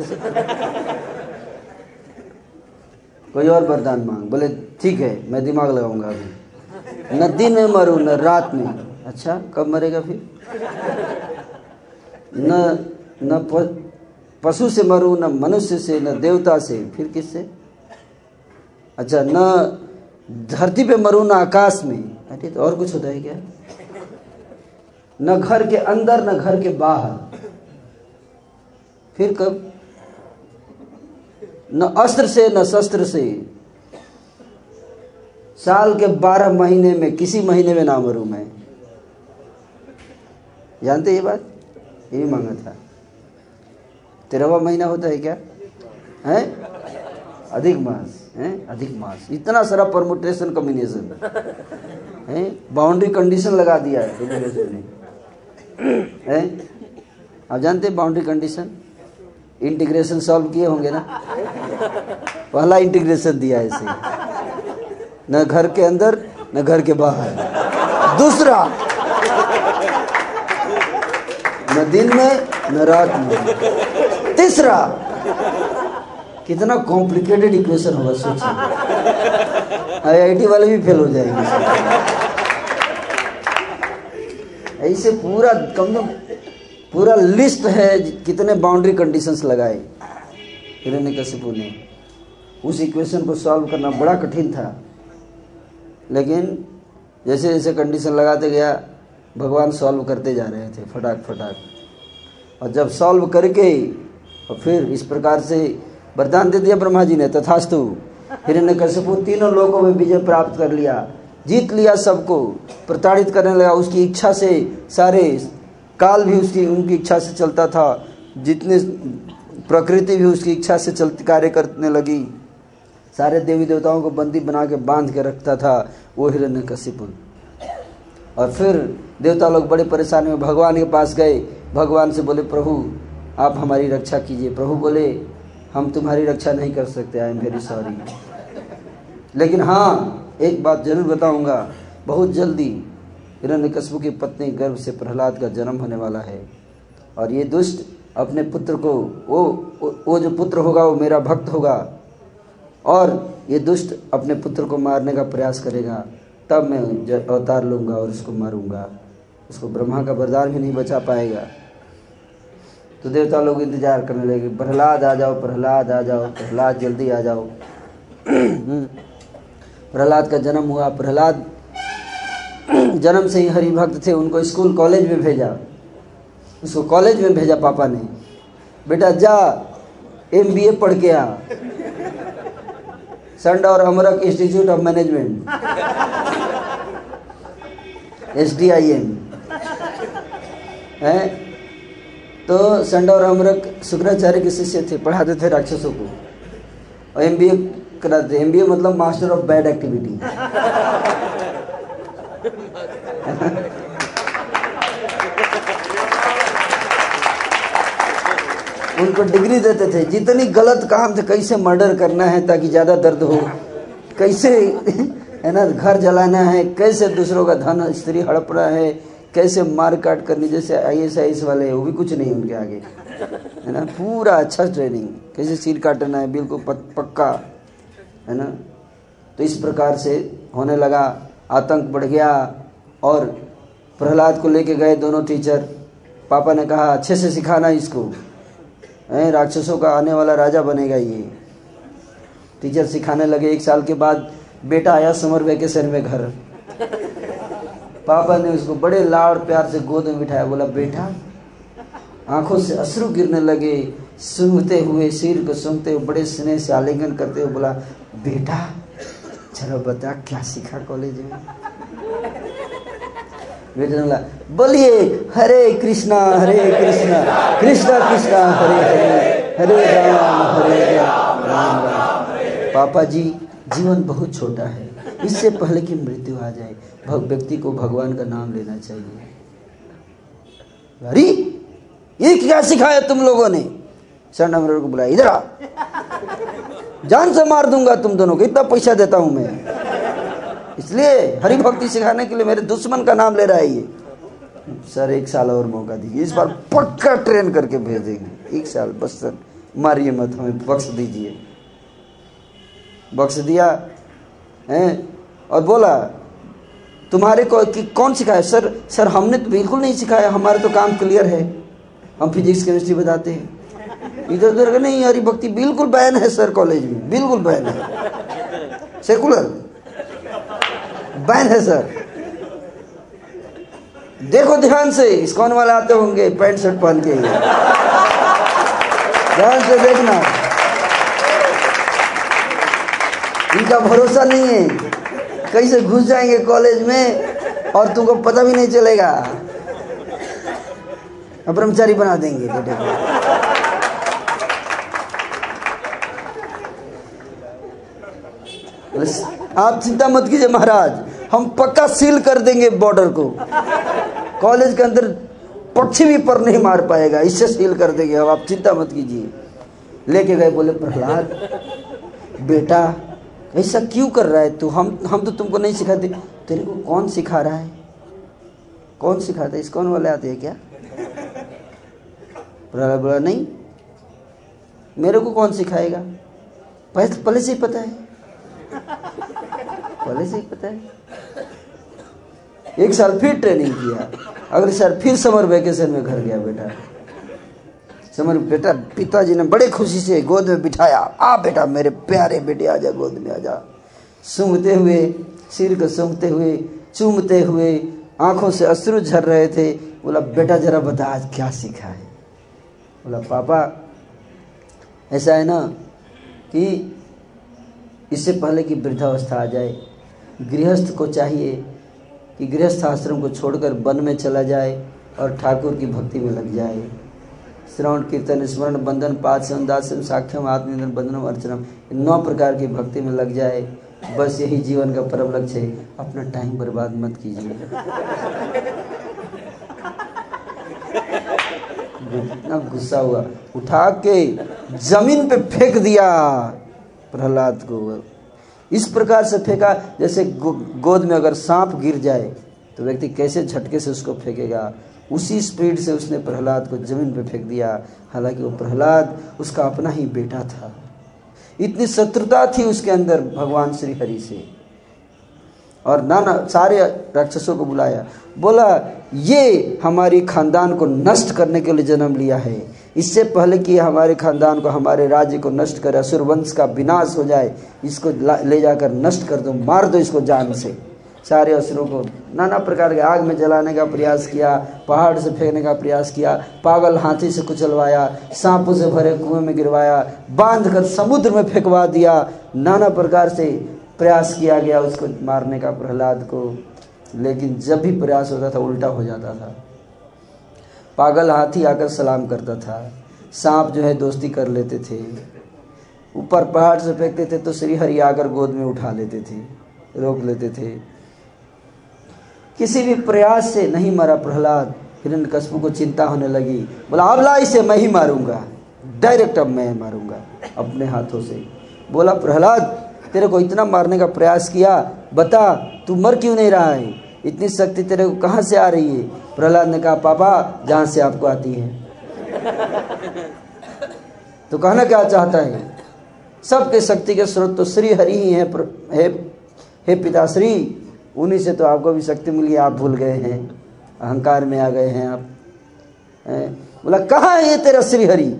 कोई और वरदान मांग। बोले, ठीक है, मैं दिमाग लगाऊँगा अभी। न दिन में मरूं, न रात में। अच्छा कब मरेगा फिर? न न पशु से मरूं, न मनुष्य से, न देवता से। फिर किससे? अच्छा न धरती पे मरूं, न आकाश में। अरे तो और कुछ होता है क्या? न घर के अंदर, न घर के बाहर। फिर कब? न अस्त्र से, न शस्त्र से। साल के बारह महीने में, किसी महीने में ना मरू मैं। जानते ये बात? ये भी मांगा था। तेरहवा महीना होता है क्या? है? अधिक मास, है? अधिक मास। इतना सारा परमुटेशन कॉम्बिनेशन है। बाउंड्री कंडीशन लगा दिया है आप जानते हैं बाउंड्री कंडीशन इंटीग्रेशन सॉल्व किए होंगे ना? पहला इंटीग्रेशन दिया इसे। न घर के अंदर, न घर के बाहर। दूसरा, न दिन में, न रात में। तीसरा, कितना कॉम्प्लिकेटेड इक्वेशन होगा सोचिए। आईआईटी वाले भी फेल हो जाएँगे। ऐसे पूरा कम कम पूरा लिस्ट है कितने बाउंड्री कंडीशंस लगाए। हिरण्यकशिपु ने। उस इक्वेशन को सॉल्व करना बड़ा कठिन था। लेकिन जैसे जैसे कंडीशन लगाते गया, भगवान सॉल्व करते जा रहे थे, फटाक फटाक। और जब सॉल्व करके और फिर इस प्रकार से वरदान दे दिया ब्रह्मा जी ने, तथास्तु। हिरण्यकशिपु तीनों लोगों में विजय प्राप्त कर लिया, जीत लिया सबको, प्रताड़ित करने लगा। उसकी इच्छा से सारे काल भी उसकी, उनकी इच्छा से चलता था, जितने प्रकृति भी उसकी इच्छा से चल कार्य करने लगी। सारे देवी देवताओं को बंदी बना के बाँध के रखता था, वो हिरण्यकशिपु और फिर देवता लोग बड़े परेशानी में भगवान के पास गए। भगवान से बोले, प्रभु, आप हमारी रक्षा कीजिए। प्रभु बोले, हम तुम्हारी रक्षा नहीं कर सकते आई एम वेरी सॉरी लेकिन हाँ एक बात ज़रूर बताऊँगा, बहुत जल्दी हिरण्यकशिपु की पत्नी गर्भ से प्रहलाद का जन्म होने वाला है। और ये दुष्ट अपने पुत्र को, वो वो जो पुत्र होगा, वो मेरा भक्त होगा। और ये दुष्ट अपने पुत्र को मारने का प्रयास करेगा। तब मैं अवतार लूँगा और उसको मारूँगा। उसको ब्रह्मा का वरदान भी नहीं बचा पाएगा। तो देवता लोग इंतज़ार करने लगे, प्रहलाद आ जाओ, प्रहलाद आ जाओ, प्रहलाद जल्दी आ जाओ। प्रहलाद का जन्म हुआ। प्रहलाद जन्म से ही हरि भक्त थे, उनको स्कूल कॉलेज में भेजा। उसको कॉलेज में भेजा पापा ने। बेटा, जा एम बी ए पढ़ के आ। संड और अमरक institute of management S D I M है? तो संड और अमरक शुक्राचार्य के शिष्य थे, पढ़ाते थे राक्षसों को। और एम बी ए कराते एम बी ए मतलब मास्टर ऑफ़ बैड एक्टिविटी उनको डिग्री देते थे। जितनी गलत काम थे, कैसे मर्डर करना है ताकि ज़्यादा दर्द हो? कैसे, है ना, घर जलाना है? कैसे दूसरों का धन, स्त्री हड़पना है? कैसे मार काट करनी? जैसे आई एस आई एस वाले वो भी कुछ नहीं उनके आगे। है ना, पूरा अच्छा ट्रेनिंग कैसे सिर काटना है? बिल्कुल पक्का। है ना? तो इस प्रकार से होने लगा, आतंक बढ़ गया। और प्रहलाद को लेके गए दोनों टीचर पापा ने कहा, अच्छे से सिखाना इसको। हैं, राक्षसों का आने वाला राजा बनेगा ये। टीचर सिखाने लगे। एक साल के बाद बेटा आया समर वेकेशन में घर। पापा ने उसको बड़े लाड़ प्यार से गोद में बिठाया। बोला, बेटा, आँखों से अश्रु गिरने लगे। सूंघते हुए, सिर को सूंघते हुए, बड़े स्नेह से आलिंगन करते हुए बोला, बेटा, चलो बता, क्या सीखा कॉलेज में? बेटे बोलिए, हरे कृष्णा हरे कृष्णा कृष्णा कृष्णा, हरे हरे हरे राम हरे राम राम राम पापा जी जीवन बहुत छोटा है, इससे पहले कि मृत्यु आ जाए व्यक्ति को भगवान का नाम लेना चाहिए। अरे, ये क्या सिखाया तुम लोगों ने? नंबर को बुलाया, इधर आ, जान से मार दूँगा तुम दोनों को, इतना पैसा देता हूँ मैं। इसलिए हरि भक्ति सिखाने के लिए मेरे दुश्मन का नाम ले रहा है ये। सर, एक साल और मौका दीजिए। इस बार पक्का ट्रेन करके भेजेंगे। एक साल, बस सर, मारिए मत, हमें बख्श दीजिए। बख्श दिया, हैं? और बोला, तुम्हारे को कि कौन सिखाया? सर सर, हमने तो बिल्कुल नहीं सिखाया। हमारा तो काम क्लियर है। हम फिजिक्स केमिस्ट्री बताते हैं। इधर उधर नहीं हरी भक्ति बिल्कुल बैन है, सर कॉलेज में। बिल्कुल बैन है। सेकुलर बैन है, सर। देखो ध्यान से इस्कॉन वाले आते होंगे, पैंट शर्ट पहन के। ध्यान से देखना। इनका भरोसा नहीं है। कहीं से घुस जाएँगे कॉलेज में, और तुमको पता भी नहीं चलेगा। ब्रह्मचारी बना देंगे, बेटे को। आप चिंता मत कीजिए, महाराज। हम पक्का सील कर देंगे बॉर्डर को। कॉलेज के अंदर पक्षी भी पर नहीं मार पाएगा, इससे सील कर देंगे। अब आप चिंता मत कीजिए। लेके गए बोले, प्रहलाद, बेटा, ऐसा क्यों कर रहा है तू? हम हम तो तुमको नहीं सिखाते। तेरे को कौन सिखा रहा है? कौन सिखाता है? इस कौन वाले आते हैं क्या? प्रहलाद बोला, नहीं, मेरे को कौन सिखाएगा? पहले से ही पता है। पहले से ही पता है। एक साल फिर ट्रेनिंग किया। अगले साल फिर समर वेकेशन में घर गया बेटा। समर, बेटा, पिताजी ने बड़े खुशी से गोद में बिठाया। आ बेटा, मेरे प्यारे बेटे, आजा, गोद में आजा। सूंघते हुए, सिर को सूंघते हुए, चूमते हुए, आँखों से अश्रु झर रहे थे। बोला, बेटा, जरा बता, आज क्या सीखा है? बोला, पापा, ऐसा है ना कि इससे पहले कि वृद्धावस्था आ जाए गृहस्थ को चाहिए कि गृहस्थ आश्रम को छोड़कर वन में चला जाए और ठाकुर की भक्ति में लग जाए। श्रवण, कीर्तन, स्मरण, बंधन पाचन दासम, साख्यम आत्मनिधन बंधनम, अर्चनम नौ प्रकार की भक्ति में लग जाए। बस यही जीवन का परम लक्ष्य है। अपना टाइम बर्बाद मत कीजिए। इतना गुस्सा हुआ। उठा के ज़मीन पे फेंक दिया। प्रहलाद को इस प्रकार से फेंका, जैसे गोद में अगर सांप गिर जाए तो व्यक्ति कैसे झटके से उसको फेंकेगा? उसी स्पीड से उसने प्रहलाद को ज़मीन पर फेंक दिया। हालाँकि वो प्रहलाद उसका अपना ही बेटा था। इतनी शत्रुता थी उसके अंदर भगवान श्री हरि से। और नाना, सारे राक्षसों को बुलाया। बोला, ये हमारी खानदान को नष्ट करने के लिए जन्म लिया है। इससे पहले कि हमारे खानदान को, हमारे राज्य को नष्ट करे असुर वंश का विनाश हो जाए, इसको ले जाकर नष्ट कर दो, मार दो इसको जान से। सारे असुरों को नाना प्रकार के आग में जलाने का प्रयास किया, पहाड़ से फेंकने का प्रयास किया, पागल हाथी से कुचलवाया, सांपों से भरे कुएँ में गिरवाया, बाँध कर समुद्र में फेंकवा दिया। नाना प्रकार से प्रयास किया गया उसको मारने का प्रहलाद को। लेकिन जब भी प्रयास होता था, उल्टा हो जाता था। पागल हाथी आकर सलाम करता था। सांप जो है दोस्ती कर लेते थे। ऊपर पहाड़ से फेंकते थे तो श्री हरि आकर गोद में उठा लेते थे, रोक लेते थे। किसी भी प्रयास से नहीं मरा प्रहलाद। हिरण कस्बू को चिंता होने लगी। बोला, अब ला इसे, मैं ही मारूँगा। डायरेक्ट अब मैं मारूँगा, अपने हाथों से। बोला, प्रहलाद, तेरे को इतना मारने का प्रयास किया, बता, तू मर क्यों नहीं रहा है? इतनी शक्ति तेरे को कहाँ से आ रही है? प्रहलाद ने कहा पापा जहाँ से आपको आती है। तो कहना क्या चाहता है? सबके शक्ति के स्रोत तो श्री हरि ही है हे, हे पिताश्री। उन्हीं से तो आपको भी शक्ति मिली आप भूल गए हैं। अहंकार में आ गए हैं आप। बोला कहाँ है ये तेरा श्री हरि?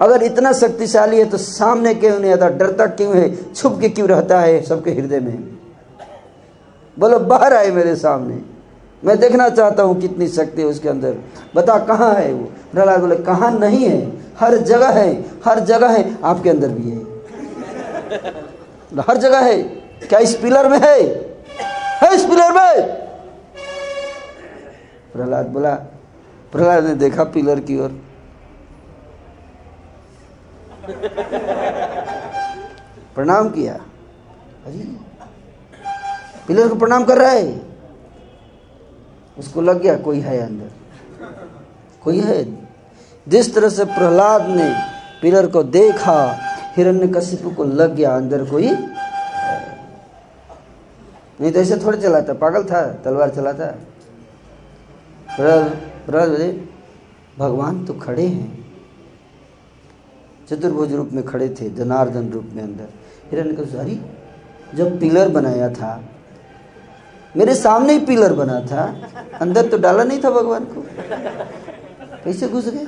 अगर इतना शक्तिशाली है तो सामने क्यों नहीं आता? डरता क्यों है? छुप के क्यों रहता है सबके हृदय में? बोलो, बाहर आए मेरे सामने। मैं देखना चाहता हूँ कितनी शक्ति है उसके अंदर। बता, कहाँ है वो? प्रहलाद बोले, कहाँ नहीं है। हर जगह है, हर जगह है। आपके अंदर भी है। हर जगह है। क्या इस पिलर में है? है इस पिलर में? प्रहलाद बोला, प्रहलाद ने देखा पिलर की ओर। प्रणाम किया। अरे पिलर को प्रणाम कर रहा है। उसको लग गया कोई है अंदर। कोई है? जिस तरह से प्रहलाद ने पिलर को देखा हिरण्य कशिपु को लग गया अंदर कोई नहीं तो ऐसे थोड़े चलाता, पागल था, तलवार चलाता। प्रहलाद बोले, भगवान तो खड़े हैं। चतुर्भुज रूप में खड़े थे, जनार्दन रूप में अंदर। हिरण्य अरे, जब पिलर बनाया था मेरे सामने ही पिलर बना था। अंदर तो डाला नहीं था भगवान को। कैसे घुस गए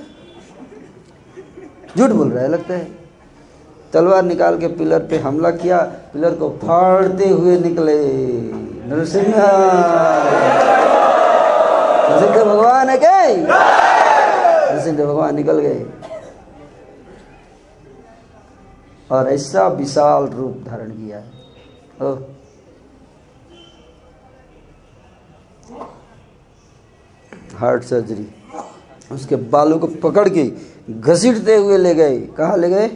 झूठ बोल रहा है, लगता है। तलवार निकाल के पिलर पे हमला किया, पिलर को फाड़ते हुए निकले। नरसिंह। नरसिंह भगवान है क्या? नरसिंह भगवान निकल गए। और ऐसा विशाल रूप धारण किया। Heart surgery. उसके बालों को पकड़ के घसीटते हुए ले गए। कहाँ ले गए?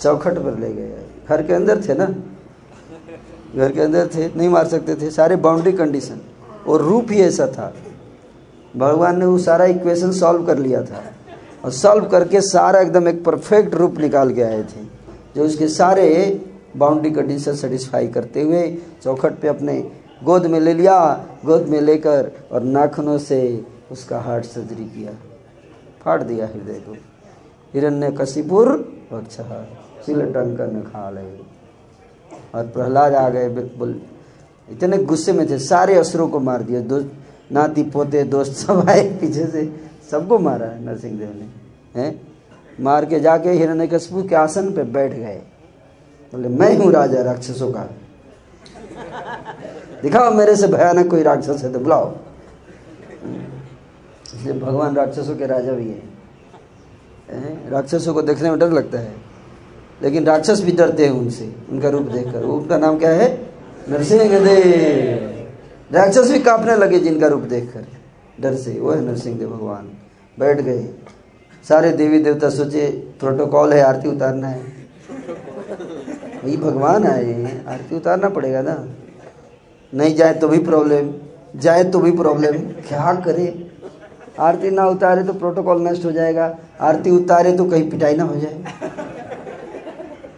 चौखट पर ले गए। घर के अंदर थे ना? घर के अंदर थे, नहीं मार सकते थे। सारे बाउंड्री कंडीशन और रूप ही ऐसा था। भगवान ने वो सारा इक्वेशन सॉल्व कर लिया था। और सॉल्व करके सारा एकदम एक परफेक्ट रूप निकाल के आए थे। जो उसके सारे बाउंड्री कंडीशन सेटिस्फाई करते हुए चौखट पे अपने गोद में ले लिया, गोद में लेकर और नाखूनों से उसका हार्ट सर्जरी किया। फाड़ दिया हृदय को। हिरण्य कशिपुर और सिल टंकन खा ले और प्रहलाद आ गए बोल, इतने गुस्से में थे, सारे असुरों को मार दिया। दो, नाती पोते, दोस्त सब आए पीछे से, सबको मारा नरसिंह देव ने, हैं? मार के जाके हिरण्य के आसन पे बैठ गए। बोले, मैं हूँ राजा राक्षसों का। दिखाओ मेरे से भयानक कोई राक्षस है तो बुलाओ। इसलिए भगवान राक्षसों के राजा भी है। राक्षसों को देखने में डर लगता है। लेकिन राक्षस भी डरते हैं उनसे, उनका रूप देखकर। उनका नाम क्या है? नरसिंह देव। राक्षस भी कांपने लगे जिनका रूप देखकर। डर से। वो है नरसिंह देव भगवान। बैठ गए। सारे देवी देवता सोचे, प्रोटोकॉल है, आरती उतारना है। वही भगवान आए आरती उतारना पड़ेगा ना। नहीं जाए तो भी प्रॉब्लम जाए तो भी प्रॉब्लम क्या करे? आरती ना उतारे तो प्रोटोकॉल नष्ट हो जाएगा। आरती उतारे तो कहीं पिटाई ना हो जाए।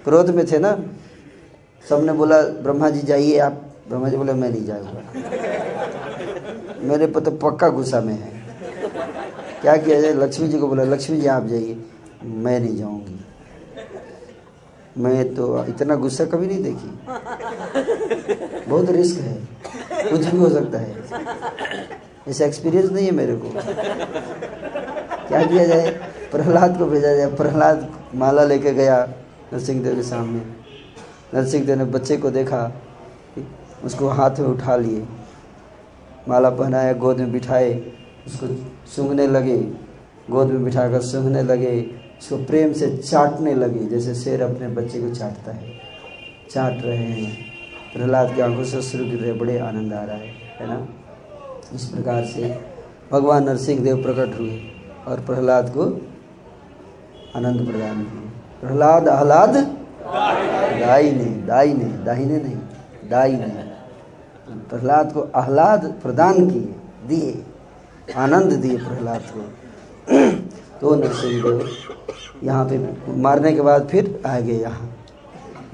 क्रोध में थे ना? सबने बोला, ब्रह्मा जी जाइए आप। ब्रह्मा जी बोले, मैं नहीं जाऊँगा। मेरे पर तो पक्का गुस्सा में है। क्या किया जाए? लक्ष्मी जी को बोला, लक्ष्मी जी, आप जाइए। मैं नहीं जाऊँगी। मैं तो इतना गुस्सा कभी नहीं देखी। बहुत रिस्क है। कुछ भी हो सकता है। ऐसा एक्सपीरियंस नहीं है मेरे को। क्या किया जाए? प्रहलाद को भेजा जाए। प्रहलाद माला लेके गया नरसिंह देव के सामने। नरसिंह देव ने बच्चे को देखा। उसको हाथ में उठा लिए। माला पहनाया, गोद में बिठाए। उसको सूंघने लगे। गोद में बिठाकर सूंघने लगे। उसको प्रेम से चाटने लगे, जैसे शेर अपने बच्चे को चाटता है। चाट रहे हैं। प्रहलाद की आँखों से शुरू गिर रहे, बड़े आनंद आ रहा है है ना? इस प्रकार से भगवान नरसिंह देव प्रकट हुए और प्रहलाद को आनंद प्रदान किए प्रहलाद आह्लाद? दाई ने दाई ने दाहिने नहीं, दाई ने। प्रहलाद को आह्लाद प्रदान किए, दिए, आनंद दिए प्रहलाद को। तो नरसिंह देव यहाँ पे मारने के बाद फिर आ गए यहाँ।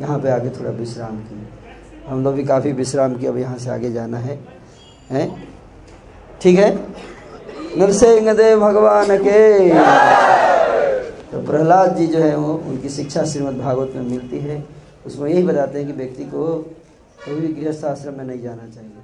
यहाँ पे आके थोड़ा विश्राम किए हम लोग भी काफ़ी विश्राम किए अब यहाँ से आगे जाना है। हैं? ठीक है? नरसिंह देव भगवान के। तो प्रहलाद जी जो है वो, उनकी शिक्षा श्रीमद् भागवत में मिलती है। उसमें यही बताते हैं कि व्यक्ति को कभी भी गृहस्थ आश्रम में नहीं जाना चाहिए।